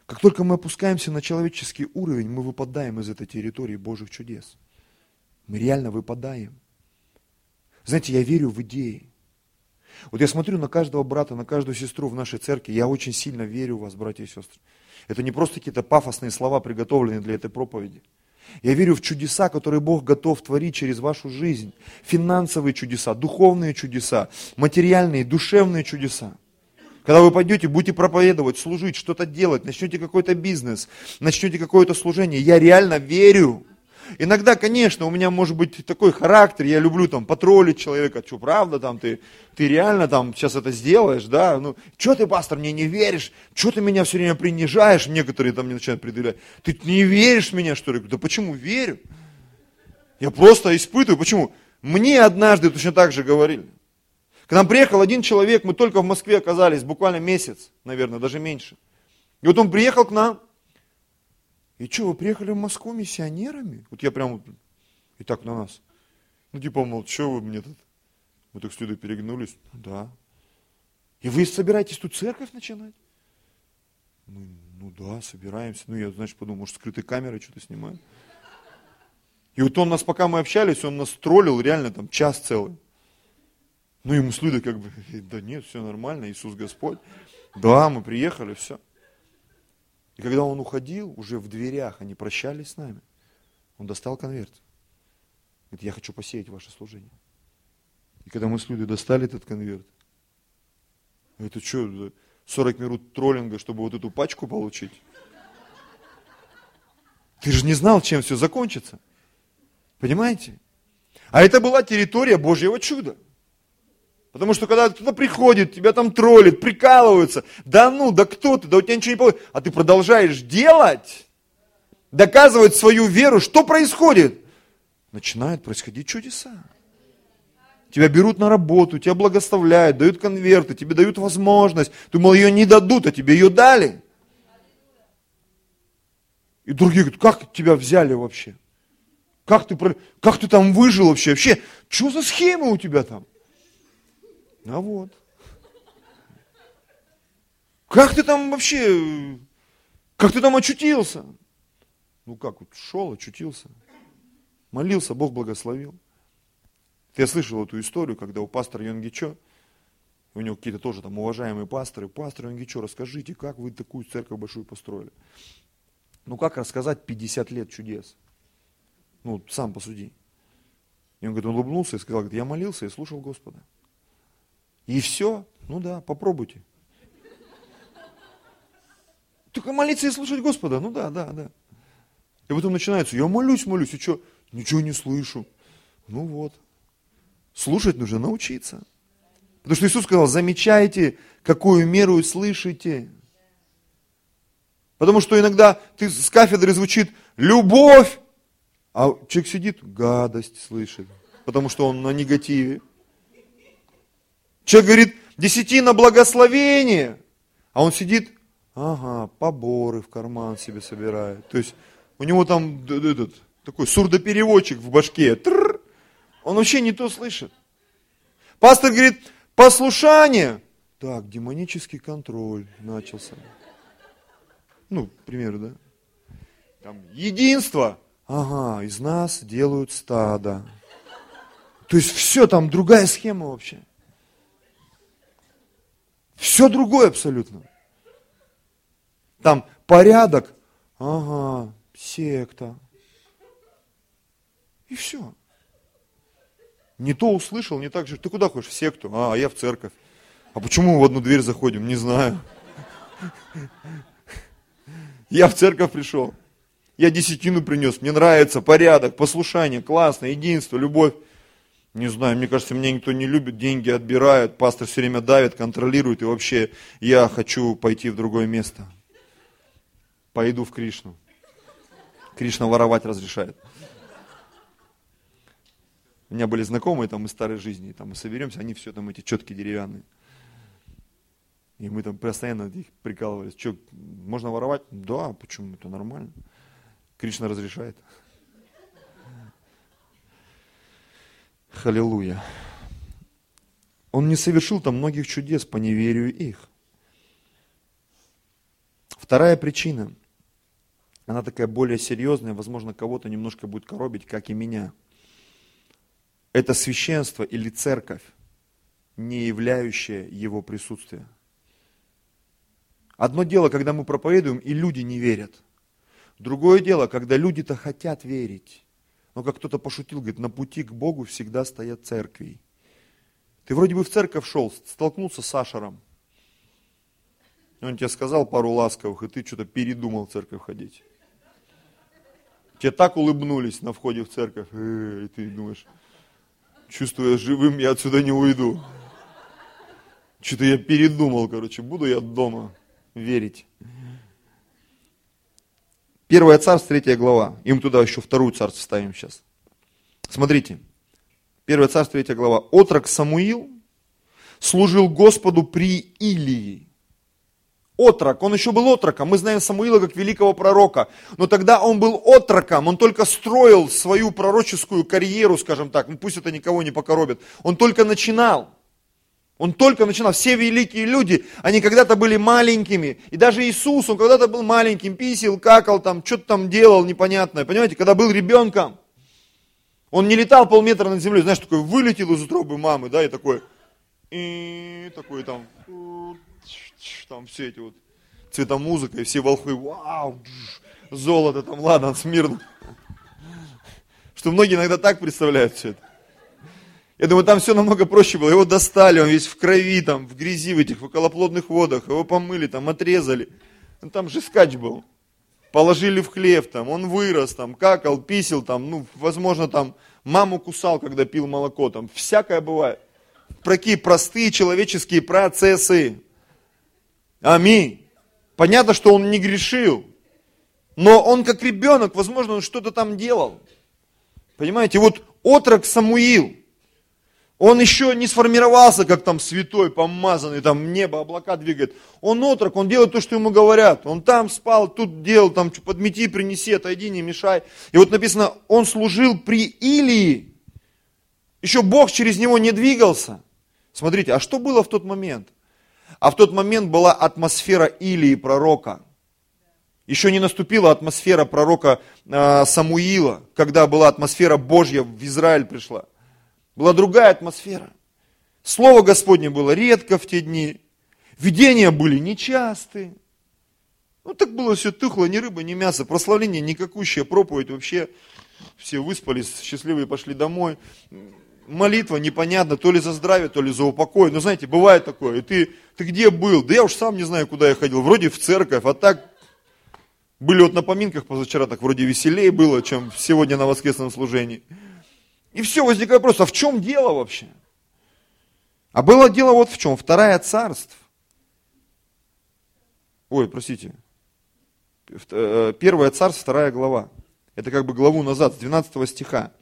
Как только мы опускаемся на человеческий уровень, мы выпадаем из этой территории Божьих чудес. Мы реально выпадаем. Знаете, я верю в идеи. Вот я смотрю на каждого брата, на каждую сестру в нашей церкви, я очень сильно верю в вас, братья и сестры. Это не просто какие-то пафосные слова, приготовленные для этой проповеди. Я верю в чудеса, которые Бог готов творить через вашу жизнь. Финансовые чудеса, духовные чудеса, материальные, душевные чудеса. Когда вы пойдете, будете проповедовать, служить, что-то делать, начнете какой-то бизнес, начнете какое-то служение, я реально верю, Иногда, конечно, у меня может быть такой характер, я люблю там потроллить человека, что правда там ты, ты реально там сейчас это сделаешь, да, ну, что ты, пастор, мне не веришь, что ты меня все время принижаешь, некоторые там мне начинают предъявлять, ты не веришь в меня, что ли? Да почему верю? Я просто испытываю, почему? Мне однажды точно так же говорили. К нам приехал один человек, мы только в Москве оказались, буквально месяц, наверное, даже меньше. И вот он приехал к нам, и что, вы приехали в Москву миссионерами? Вот я прям вот, и так на нас. Ну, типа, мол, что вы мне тут? Мы так с Людой перегнулись. Ну, да. И вы собираетесь тут церковь начинать? Мы, ну да, собираемся. Ну, я, значит, подумал, может, скрытой камерой что-то снимаю. И вот он нас, пока мы общались, он нас троллил реально там час целый. Ну, ему с Людой как бы, да нет, все нормально, Иисус Господь. Да, мы приехали, все. И когда он уходил, уже в дверях они прощались с нами, он достал конверт. Говорит, я хочу посеять ваше служение. И когда мы с Людой достали этот конверт, это что, 40 минут троллинга, чтобы вот эту пачку получить? Ты же не знал, чем все закончится. Понимаете? А это была территория Божьего чуда. Потому что когда кто-то приходит, тебя там троллит, прикалываются, да ну, да кто ты, да у тебя ничего не получится, а ты продолжаешь делать, доказывать свою веру, что происходит? Начинают происходить чудеса. Тебя берут на работу, тебя благословляют, дают конверты, тебе дают возможность. Ты, мол, ее не дадут, а тебе ее дали. И другие говорят, как тебя взяли вообще? Как ты, как ты там выжил вообще? Вообще, что за схема у тебя там? А вот. Как ты там вообще, как ты там очутился? Ну как, вот шел, очутился. Молился, Бог благословил. Я слышал эту историю, когда у пастора Йонгичо, у него какие-то тоже там уважаемые пасторы, пастор Йонгичо, расскажите, как вы такую церковь большую построили? Ну как рассказать 50 лет чудес? Ну, сам посуди. И он говорит, он улыбнулся и сказал, говорит, я молился и слушал Господа. И все? Ну да, попробуйте. Только молиться и слушать Господа. Ну да, да, да. И потом начинается, я молюсь, молюсь, и что? Ничего не слышу. Ну вот. Слушать нужно научиться. Потому что Иисус сказал, замечайте, какую меру слышите. Потому что иногда ты с кафедры звучит любовь, а человек сидит, гадость слышит, потому что он на негативе. Человек говорит, десятина благословение, а он сидит, ага, поборы в карман себе собирает. То есть у него там этот, такой сурдопереводчик в башке. Тррр, он вообще не то слышит. Пастор говорит, послушание. Так, демонический контроль начался. Ну, к примеру, да? Там, единство. Ага, из нас делают стадо. То есть все там другая схема вообще. Все другое абсолютно. Там порядок, ага, секта. И все. Не то услышал, не так же. Ты куда хочешь? В секту? А, я в церковь. А почему мы в одну дверь заходим? Не знаю. Я в церковь пришел. Я десятину принес. Мне нравится порядок, послушание, классно, единство, любовь. Не знаю, мне кажется, меня никто не любит, деньги отбирают, пастор все время давит, контролирует, и вообще я хочу пойти в другое место. Пойду в Кришну. Кришна воровать разрешает. У меня были знакомые там из старой жизни, там мы соберемся, они все там эти четкие деревянные. И мы там постоянно их прикалывались. Что, можно воровать? Да, почему? Это нормально. Кришна разрешает. Халилуя. Он не совершил там многих чудес по неверию их. Вторая причина, она такая более серьезная, возможно, кого-то немножко будет коробить, как и меня. Это священство или церковь, не являющая его присутствия. Одно дело, когда мы проповедуем, и люди не верят. Другое дело, когда люди-то хотят верить. Но как кто-то пошутил, говорит, на пути к Богу всегда стоят церкви. Ты вроде бы в церковь шел, столкнулся с Сашером. Он тебе сказал пару ласковых, и ты что-то передумал в церковь ходить. Тебе так улыбнулись на входе в церковь, и ты думаешь, чувствуя живым, я отсюда не уйду. Что-то я передумал, короче, буду я дома верить. Первое царство, третья глава. Им туда еще вторую царство ставим сейчас. Смотрите. Первое царство, третья глава. Отрок Самуил служил Господу при Илии. Отрок, он еще был отроком. Мы знаем Самуила как великого пророка. Но тогда он был отроком, он только строил свою пророческую карьеру, скажем так. Ну, пусть это никого не покоробит. Он только начинал. Он только начинал. Все великие люди, они когда-то были маленькими. И даже Иисус, он когда-то был маленьким, писил, какал там, что-то там делал непонятное. Понимаете, когда был ребенком, он не летал полметра над землей, знаешь, такой вылетел из утробы мамы, да, и такой, и такой там, там все эти вот цвета музыка, и все волхвы, вау, золото там, ладно, смирно. Что многие иногда так представляют все это. Я думаю, там все намного проще было. Его достали, он весь в крови, там, в грязи, в этих в околоплодных водах. Его помыли, там, отрезали. Ну, там же скач был. Положили в хлев, там, он вырос, там, какал, писел, там, ну, возможно, там, маму кусал, когда пил молоко, там, всякое бывает. Про какие простые человеческие процессы. Аминь. Понятно, что он не грешил. Но он как ребенок, возможно, он что-то там делал. Понимаете, вот отрок Самуил – он еще не сформировался, как там святой, помазанный, там небо, облака двигает. Он отрок, он делает то, что ему говорят. Он там спал, тут делал, там подмети, принеси, отойди, не мешай. И вот написано, он служил при Илии. Еще Бог через него не двигался. Смотрите, а что было в тот момент? А в тот момент была атмосфера Илии, пророка. Еще не наступила атмосфера пророка э, Самуила, когда была атмосфера Божья в Израиль пришла. Была другая атмосфера. Слово Господне было редко в те дни. Видения были нечастые. Ну так было все тухло, ни рыба, ни мясо. Прославление никакущая, проповедь вообще. Все выспались, счастливые пошли домой. Молитва непонятно, то ли за здравие, то ли за упокой. Но знаете, бывает такое. И ты, ты где был? Да я уж сам не знаю, куда я ходил. Вроде в церковь, а так были вот на поминках позавчера, так вроде веселее было, чем сегодня на воскресном служении. И все, возникает вопрос, а в чем дело вообще? А было дело вот в чем. Вторая царств. Ой, простите. Э, первая царств, вторая глава. Это как бы главу назад, с 12 стиха.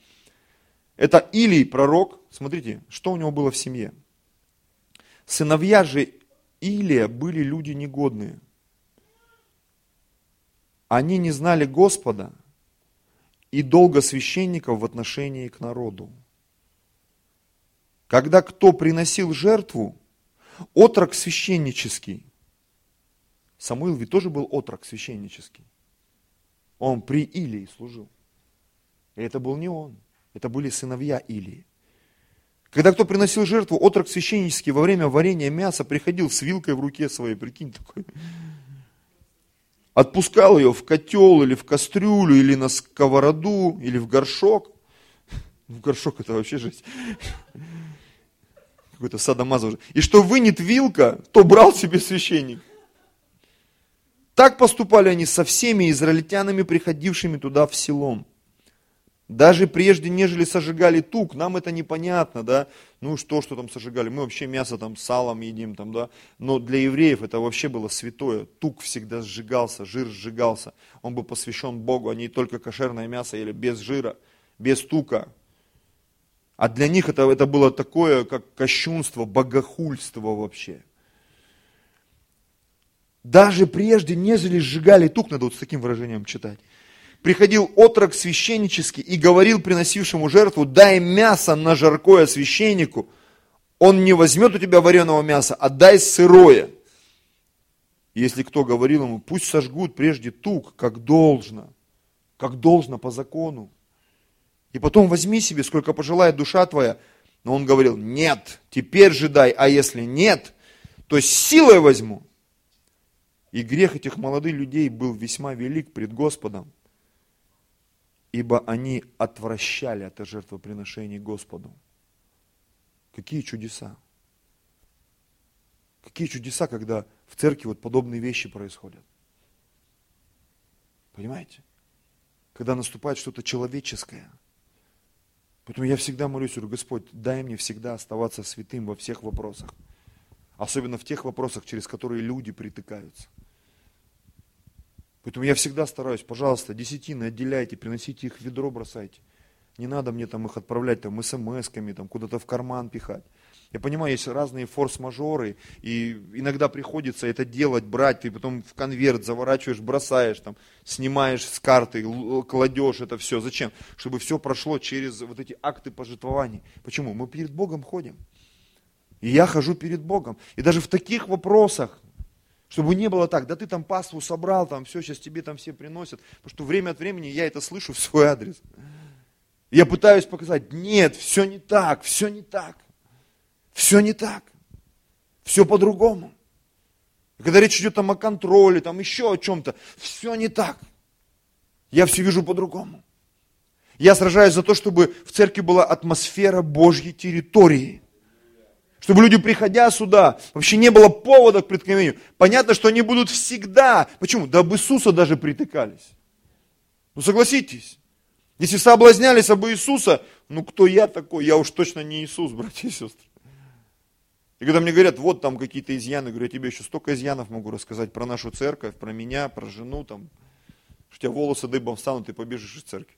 Это Илий, пророк. Смотрите, что у него было в семье. Сыновья же Илия были люди негодные. Они не знали Господа, и долго священников в отношении к народу. Когда кто приносил жертву, отрок священнический, Самуил ведь тоже был отрок священнический. Он при Илии служил. И это был не он, это были сыновья Илии. Когда кто приносил жертву, отрок священнический во время варения мяса приходил с вилкой в руке своей, прикинь, такой, отпускал ее в котел или в кастрюлю, или на сковороду, или в горшок. В горшок это вообще жесть. Какой-то садомаза уже. И что вынет вилка, то брал себе священник. Так поступали они со всеми израильтянами, приходившими туда в селом. Даже прежде, нежели сожигали тук, нам это непонятно, да, ну что, что там сожигали, мы вообще мясо там салом едим, там, да, но для евреев это вообще было святое, тук всегда сжигался, жир сжигался, он был посвящен Богу, они только кошерное мясо ели без жира, без тука, а для них это, это было такое, как кощунство, богохульство вообще. Даже прежде, нежели сжигали тук, надо вот с таким выражением читать, приходил отрок священнический и говорил приносившему жертву, дай мясо на жаркое священнику, он не возьмет у тебя вареного мяса, а дай сырое. Если кто говорил ему, пусть сожгут прежде тук, как должно, как должно по закону. И потом возьми себе, сколько пожелает душа твоя. Но он говорил, нет, теперь же дай, а если нет, то силой возьму. И грех этих молодых людей был весьма велик пред Господом ибо они отвращали от жертвоприношений Господу. Какие чудеса! Какие чудеса, когда в церкви вот подобные вещи происходят. Понимаете? когда наступает что-то человеческое. Поэтому я всегда молюсь, говорю, Господь, дай мне всегда оставаться святым во всех вопросах. Особенно в тех вопросах, через которые люди притыкаются. Поэтому я всегда стараюсь, пожалуйста, десятины отделяйте, приносите их в ведро, бросайте. Не надо мне там их отправлять там смс-ками, там куда-то в карман пихать. Я понимаю, есть разные форс-мажоры, и иногда приходится это делать, брать, ты потом в конверт заворачиваешь, бросаешь, там, снимаешь с карты, кладешь это все. Зачем? Чтобы все прошло через вот эти акты пожертвований. Почему? Мы перед Богом ходим. И я хожу перед Богом. И даже в таких вопросах, чтобы не было так, да ты там паству собрал, там все, сейчас тебе там все приносят. Потому что время от времени я это слышу в свой адрес. Я пытаюсь показать, нет, все не так, все не так. Все не так. Все по-другому. Когда речь идет там о контроле, там еще о чем-то, все не так. Я все вижу по-другому. Я сражаюсь за то, чтобы в церкви была атмосфера Божьей территории. Чтобы люди, приходя сюда, вообще не было повода к преткновению. Понятно, что они будут всегда. Почему? Да об Иисуса даже притыкались. Ну согласитесь. Если соблазнялись об Иисуса, ну кто я такой? Я уж точно не Иисус, братья и сестры. И когда мне говорят, вот там какие-то изъяны, говорю, я тебе еще столько изъянов могу рассказать про нашу церковь, про меня, про жену, там, что у тебя волосы дыбом встанут, и побежишь из церкви.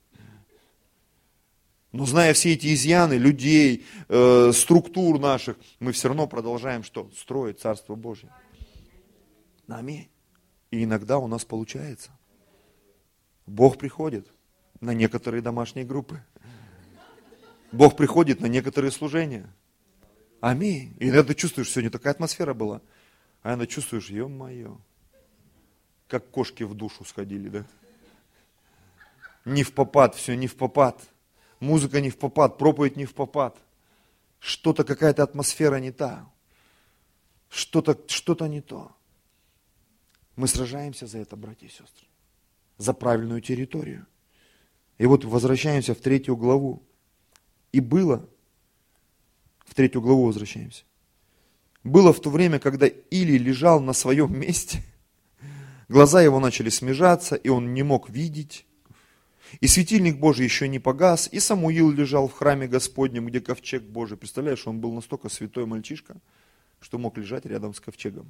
Но зная все эти изъяны людей, э, структур наших, мы все равно продолжаем что? Строить Царство Божье. Аминь. И иногда у нас получается. Бог приходит на некоторые домашние группы. Бог приходит на некоторые служения. Аминь. И иногда чувствуешь, сегодня такая атмосфера была. А иногда чувствуешь, ё-моё, как кошки в душу сходили, да? Не в попад, все не в попад. Музыка не в попад, проповедь не в попад. Что-то, какая-то атмосфера не та. Что-то что не то. Мы сражаемся за это, братья и сестры. За правильную территорию. И вот возвращаемся в третью главу. И было в третью главу возвращаемся. Было в то время, когда Или лежал на своем месте, глаза его начали смежаться, и он не мог видеть. И светильник Божий еще не погас, и Самуил лежал в храме Господнем, где ковчег Божий. Представляешь, он был настолько святой мальчишка, что мог лежать рядом с ковчегом.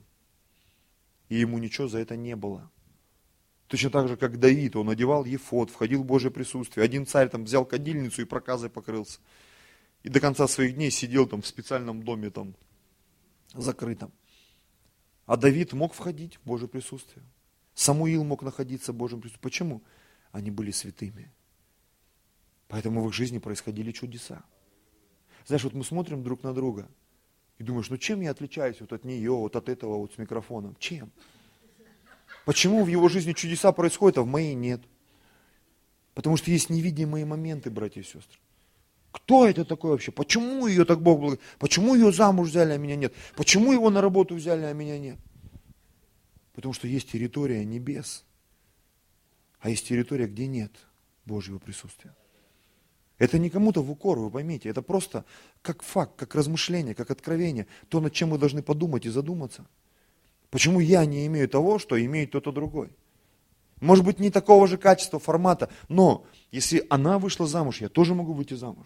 И ему ничего за это не было. Точно так же, как Давид, он одевал ефот, входил в Божье присутствие. Один царь там взял кадильницу и проказой покрылся и до конца своих дней сидел там в специальном доме там закрытом. А Давид мог входить в Божье присутствие. Самуил мог находиться в Божьем присутствии. Почему? Они были святыми. Поэтому в их жизни происходили чудеса. Знаешь, вот мы смотрим друг на друга и думаешь, ну чем я отличаюсь вот от нее, вот от этого вот с микрофоном? Чем? Почему в его жизни чудеса происходят, а в моей нет? Потому что есть невидимые моменты, братья и сестры. Кто это такой вообще? Почему ее так Бог благословил? Почему ее замуж взяли, а меня нет? Почему его на работу взяли, а меня нет? Потому что есть территория небес, а есть территория, где нет Божьего присутствия. Это не кому-то в укор, вы поймите, это просто как факт, как размышление, как откровение, то, над чем мы должны подумать и задуматься. Почему я не имею того, что имеет кто-то другой? Может быть, не такого же качества, формата, но если она вышла замуж, я тоже могу выйти замуж.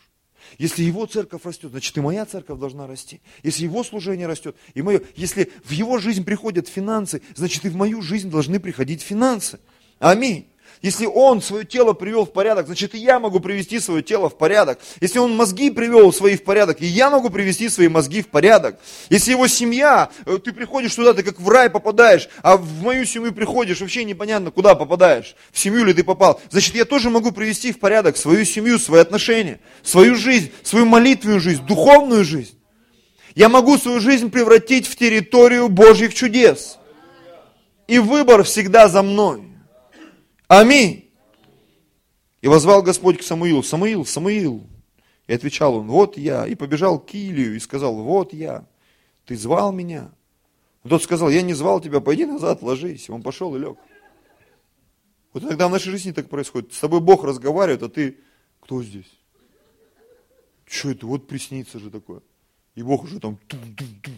Если его церковь растет, значит и моя церковь должна расти. Если его служение растет, и мое, если в его жизнь приходят финансы, значит и в мою жизнь должны приходить финансы. Аминь. Если он свое тело привел в порядок, значит и я могу привести свое тело в порядок. Если он мозги привел свои в порядок, и я могу привести свои мозги в порядок. Если его семья, э, ты приходишь туда, ты как в рай попадаешь, а в мою семью приходишь, вообще непонятно, куда попадаешь, в семью ли ты попал. Значит, я тоже могу привести в порядок свою семью, свои отношения, свою жизнь, свою молитвенную жизнь, духовную жизнь. Я могу свою жизнь превратить в территорию Божьих чудес. И выбор всегда за мной. Аминь. И возвал Господь к Самуилу, Самуил, Самуил. И отвечал он, вот я. И побежал к Илию и сказал, вот я. Ты звал меня? И тот сказал, я не звал тебя, пойди назад, ложись. Он пошел и лег. Вот иногда в нашей жизни так происходит. С тобой Бог разговаривает, а ты, кто здесь? Что это? Вот приснится же такое. И Бог уже там, ту -ту -ту.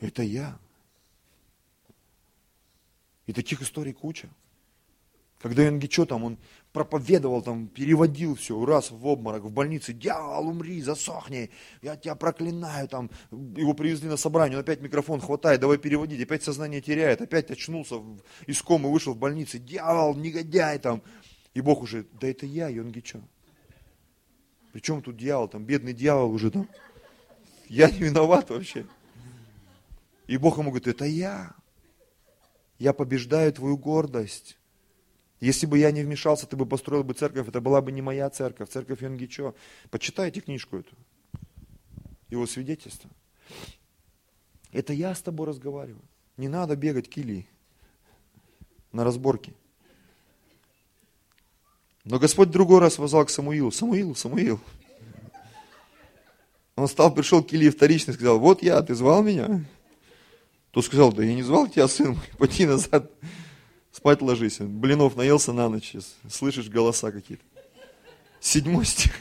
это я. И таких историй куча Когда Янгичо там, он проповедовал, там, переводил все, раз в обморок, в больнице, дьявол, умри, засохни, я тебя проклинаю, там, его привезли на собрание, он опять микрофон хватает, давай переводить, опять сознание теряет, опять очнулся из комы, вышел в больнице, дьявол, негодяй, там, и Бог уже, да это я, Йонгичо. Причем тут дьявол, там, бедный дьявол уже там, я не виноват вообще. И Бог ему говорит, это я, я побеждаю твою гордость. Если бы я не вмешался, ты бы построил бы церковь, это была бы не моя церковь, церковь Йонгичо. Почитайте книжку эту, его свидетельство. Это я с тобой разговариваю. Не надо бегать к Илии на разборке. Но Господь другой раз возвал к Самуилу. Самуил, Самуил. Он стал, пришел к Илии вторично и сказал, вот я, ты звал меня? Тот сказал, да я не звал тебя, сын мой, пойди назад, спать ложись. Блинов наелся на ночь, слышишь голоса какие-то. Седьмой стих.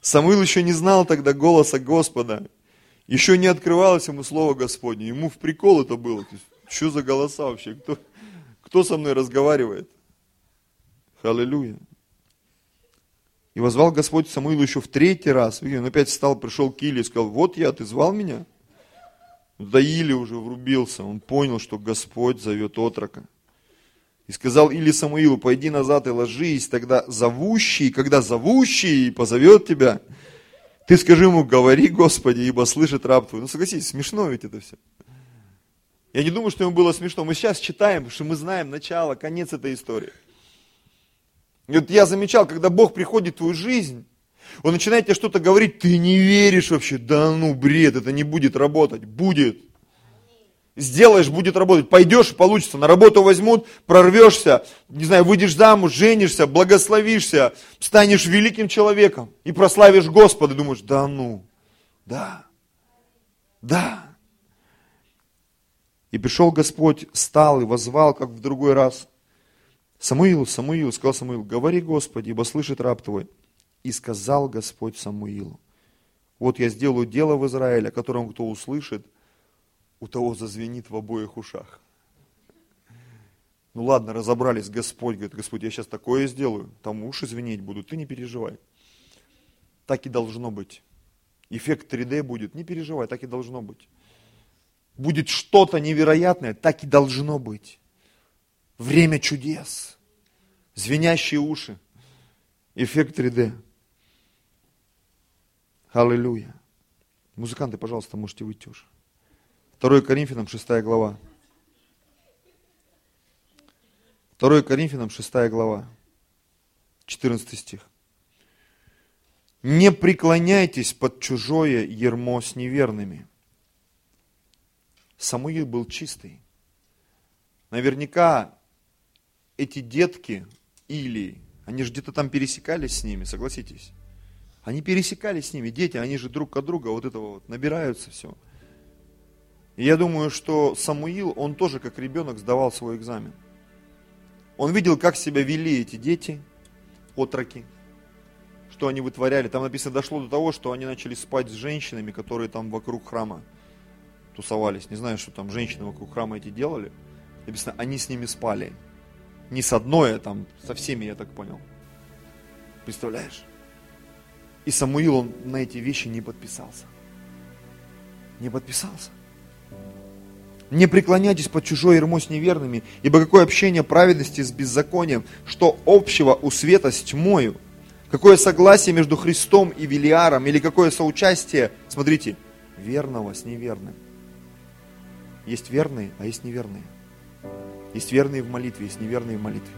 Самуил еще не знал тогда голоса Господа. Еще не открывалось ему слово Господне. Ему в прикол это было. Что за голоса вообще? Кто, кто со мной разговаривает? Аллилуйя. И возвал Господь Самуилу еще в третий раз. Он опять встал, пришел к Иле и сказал, вот я, ты звал меня? Да Или уже врубился, он понял, что Господь зовет отрока. И сказал Или Самуилу, пойди назад и ложись, тогда зовущий, когда зовущий позовет тебя, ты скажи ему, говори, Господи, ибо слышит раб твой. Ну согласитесь, смешно ведь это все. Я не думаю, что ему было смешно. Мы сейчас читаем, потому что мы знаем начало, конец этой истории. И вот я замечал, когда Бог приходит в твою жизнь, он начинает тебе что-то говорить, ты не веришь вообще, да ну бред, это не будет работать, будет. Сделаешь, будет работать. Пойдешь, получится. На работу возьмут, прорвешься, не знаю, выйдешь замуж, женишься, благословишься, станешь великим человеком и прославишь Господа. Думаешь, да ну, да, да. И пришел Господь, стал и возвал, как в другой раз. Самуил, Самуил, сказал Самуил, говори Господи, ибо слышит раб твой. И сказал Господь Самуилу, вот я сделаю дело в Израиле, о котором кто услышит, у того зазвенит в обоих ушах. Ну ладно, разобрались, Господь говорит, Господь, я сейчас такое сделаю, там уши звенеть будут, ты не переживай. Так и должно быть. Эффект 3D будет, не переживай, так и должно быть. Будет что-то невероятное, так и должно быть. Время чудес, звенящие уши, эффект 3D. Аллилуйя. Музыканты, пожалуйста, можете выйти уже. 2 Коринфянам 6 глава. 2 Коринфянам 6 глава. 14 стих. Не преклоняйтесь под чужое ермо с неверными. Самуил был чистый. Наверняка эти детки или они же где-то там пересекались с ними, согласитесь. Они пересекались с ними, дети, они же друг от друга вот этого вот набираются все. И я думаю, что Самуил, он тоже как ребенок сдавал свой экзамен. Он видел, как себя вели эти дети, отроки, что они вытворяли. Там написано, дошло до того, что они начали спать с женщинами, которые там вокруг храма тусовались. Не знаю, что там женщины вокруг храма эти делали. Написано, они с ними спали. Не с одной, а там со всеми, я так понял. Представляешь? И Самуил, он на эти вещи не подписался. Не подписался. Не преклоняйтесь под чужой ермо с неверными, ибо какое общение праведности с беззаконием, что общего у света с тьмою, какое согласие между Христом и Велиаром, или какое соучастие, смотрите, верного с неверным. Есть верные, а есть неверные. Есть верные в молитве, есть неверные в молитве.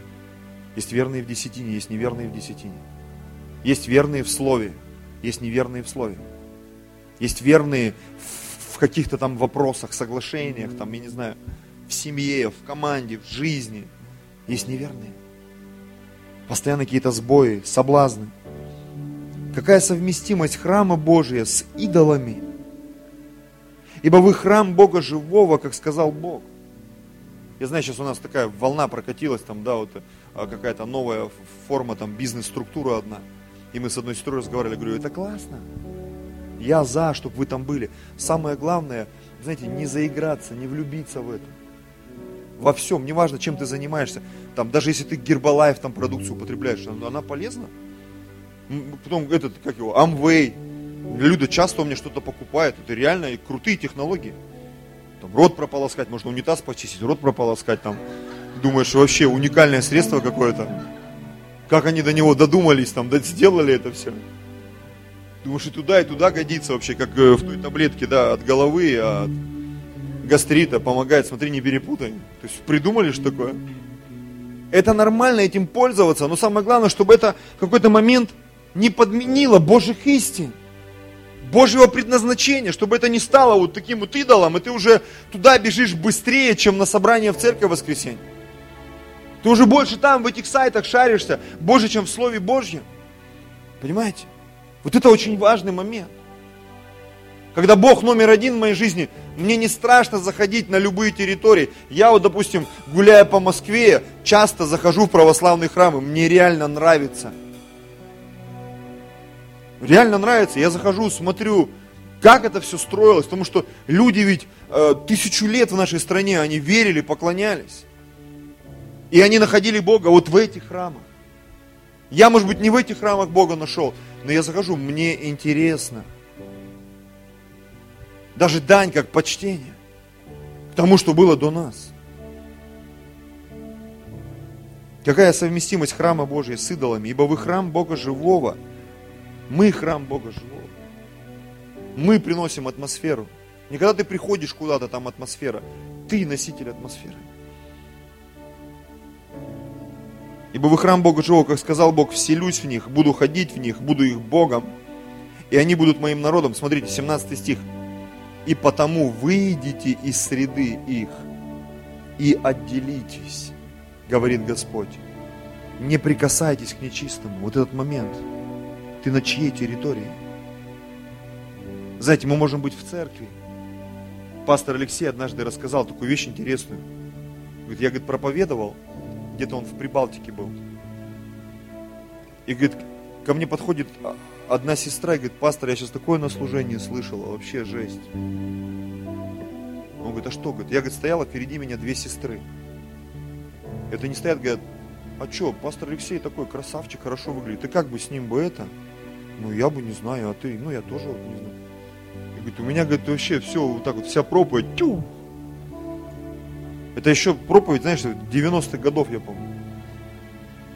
Есть верные в десятине, есть неверные в десятине. Есть верные в слове, есть неверные в слове. Есть верные в каких-то там вопросах, соглашениях, там, я не знаю, в семье, в команде, в жизни. Есть неверные. Постоянно какие-то сбои, соблазны. Какая совместимость храма Божия с идолами? Ибо вы храм Бога живого, как сказал Бог. Я знаю, сейчас у нас такая волна прокатилась, там, да, вот а, какая-то новая форма, там, бизнес-структура одна – и мы с одной сестрой разговаривали, говорю, это классно. Я за, чтобы вы там были. Самое главное, знаете, не заиграться, не влюбиться в это. Во всем, неважно, чем ты занимаешься. Там, даже если ты гербалайф, там продукцию употребляешь, она полезна. Потом этот, как его, Amway. Люди часто у меня что-то покупают. Это реально крутые технологии. Там, рот прополоскать, можно унитаз почистить, рот прополоскать там. Думаешь, вообще уникальное средство какое-то. Как они до него додумались, там, сделали это все. Думаешь, и туда, и туда годится вообще, как э, в той таблетке, да, от головы, от гастрита помогает, смотри, не перепутай. То есть придумали что такое? Это нормально этим пользоваться, но самое главное, чтобы это в какой-то момент не подменило Божьих истин. Божьего предназначения, чтобы это не стало вот таким вот идолом, и ты уже туда бежишь быстрее, чем на собрание в церковь в воскресенье. Ты уже больше там, в этих сайтах шаришься, больше, чем в Слове Божьем. Понимаете? Вот это очень важный момент. Когда Бог номер один в моей жизни, мне не страшно заходить на любые территории. Я вот, допустим, гуляя по Москве, часто захожу в православные храмы, мне реально нравится. Реально нравится. Я захожу, смотрю, как это все строилось, потому что люди ведь э, тысячу лет в нашей стране, они верили, поклонялись. И они находили Бога вот в этих храмах. Я, может быть, не в этих храмах Бога нашел, но я захожу, мне интересно. Даже дань как почтение к тому, что было до нас. Какая совместимость храма Божия с идолами? Ибо вы храм Бога живого. Мы храм Бога живого. Мы приносим атмосферу. Не когда ты приходишь куда-то, там атмосфера. Ты носитель атмосферы. Ибо вы храм Бога живого, как сказал Бог, вселюсь в них, буду ходить в них, буду их Богом, и они будут моим народом. Смотрите, 17 стих. И потому выйдите из среды их и отделитесь, говорит Господь. Не прикасайтесь к нечистому. Вот этот момент. Ты на чьей территории? Знаете, мы можем быть в церкви. Пастор Алексей однажды рассказал такую вещь интересную. Говорит, я, говорит, проповедовал, где-то он в Прибалтике был. И говорит, ко мне подходит одна сестра и говорит, пастор, я сейчас такое на служении слышала, вообще жесть. Он говорит, а что? Говорит, я, говорит, стояла, впереди меня две сестры. Это не стоят, говорят, а что, пастор Алексей такой красавчик, хорошо выглядит, ты как бы с ним бы это? Ну, я бы не знаю, а ты? Ну, я тоже вот не знаю. И говорит, у меня, говорит, вообще все вот так вот, вся проповедь, тю, это еще проповедь, знаешь, 90-х годов, я помню.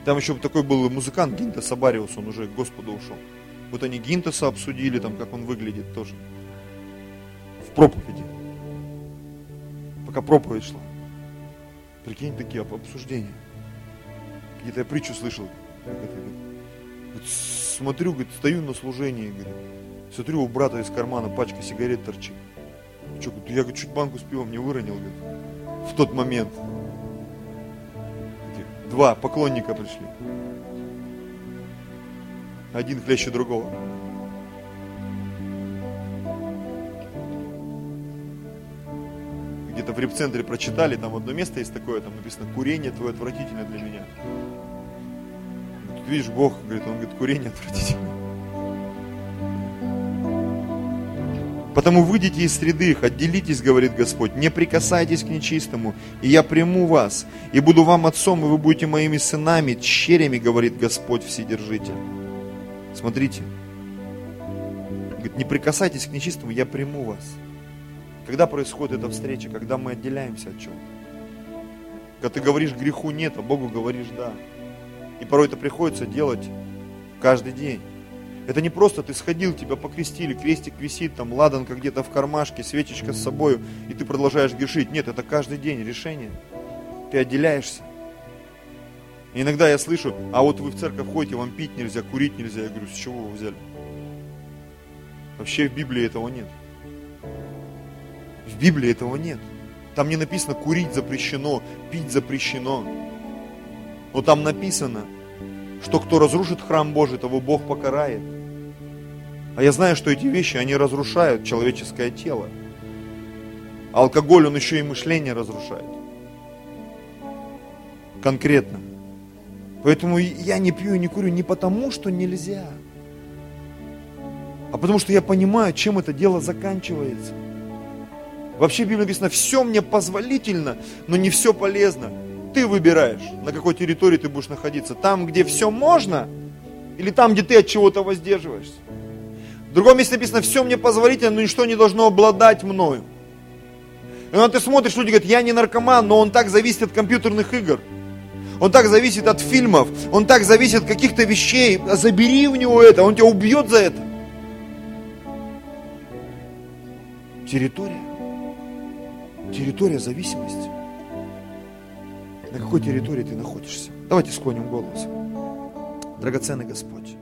Там еще такой был музыкант Гинта Сабариус, он уже к Господу ушел. Вот они Гинтеса обсудили, там, как он выглядит тоже. В проповеди. Пока проповедь шла. Прикинь, такие обсуждения. Где-то я притчу слышал. Говорит, смотрю, говорит, стою на служении, говорит, смотрю, у брата из кармана пачка сигарет торчит. Что, я говорит, чуть банку с пивом не выронил, говорит в тот момент. Два поклонника пришли. Один хлеще другого. Где-то в репцентре прочитали, там одно место есть такое, там написано «Курение твое отвратительно для меня». Тут видишь, Бог говорит, он говорит, курение отвратительно. Потому выйдите из среды их, отделитесь, говорит Господь, не прикасайтесь к нечистому, и я приму вас, и буду вам отцом, и вы будете моими сынами, черями, говорит Господь Вседержитель. Смотрите, говорит, не прикасайтесь к нечистому, я приму вас. Когда происходит эта встреча, когда мы отделяемся от чего-то? Когда ты говоришь греху нет, а Богу говоришь да. И порой это приходится делать каждый день. Это не просто ты сходил, тебя покрестили, крестик висит, там ладанка где-то в кармашке, свечечка с собой, и ты продолжаешь грешить. Нет, это каждый день решение. Ты отделяешься. И иногда я слышу, а вот вы в церковь ходите, вам пить нельзя, курить нельзя. Я говорю, с чего вы взяли? Вообще в Библии этого нет. В Библии этого нет. Там не написано курить запрещено, пить запрещено. Но там написано, что кто разрушит храм Божий, того Бог покарает. А я знаю, что эти вещи, они разрушают человеческое тело. А алкоголь, он еще и мышление разрушает. Конкретно. Поэтому я не пью и не курю не потому, что нельзя, а потому что я понимаю, чем это дело заканчивается. Вообще в Библии написано, все мне позволительно, но не все полезно. Ты выбираешь, на какой территории ты будешь находиться. Там, где все можно, или там, где ты от чего-то воздерживаешься. В другом месте написано, все мне позволительно, но ничто не должно обладать мною. И когда ты смотришь, люди говорят, я не наркоман, но он так зависит от компьютерных игр. Он так зависит от фильмов, он так зависит от каких-то вещей. Забери у него это, он тебя убьет за это. Территория. Территория зависимости. На какой территории ты находишься? Давайте склоним голову. Драгоценный Господь.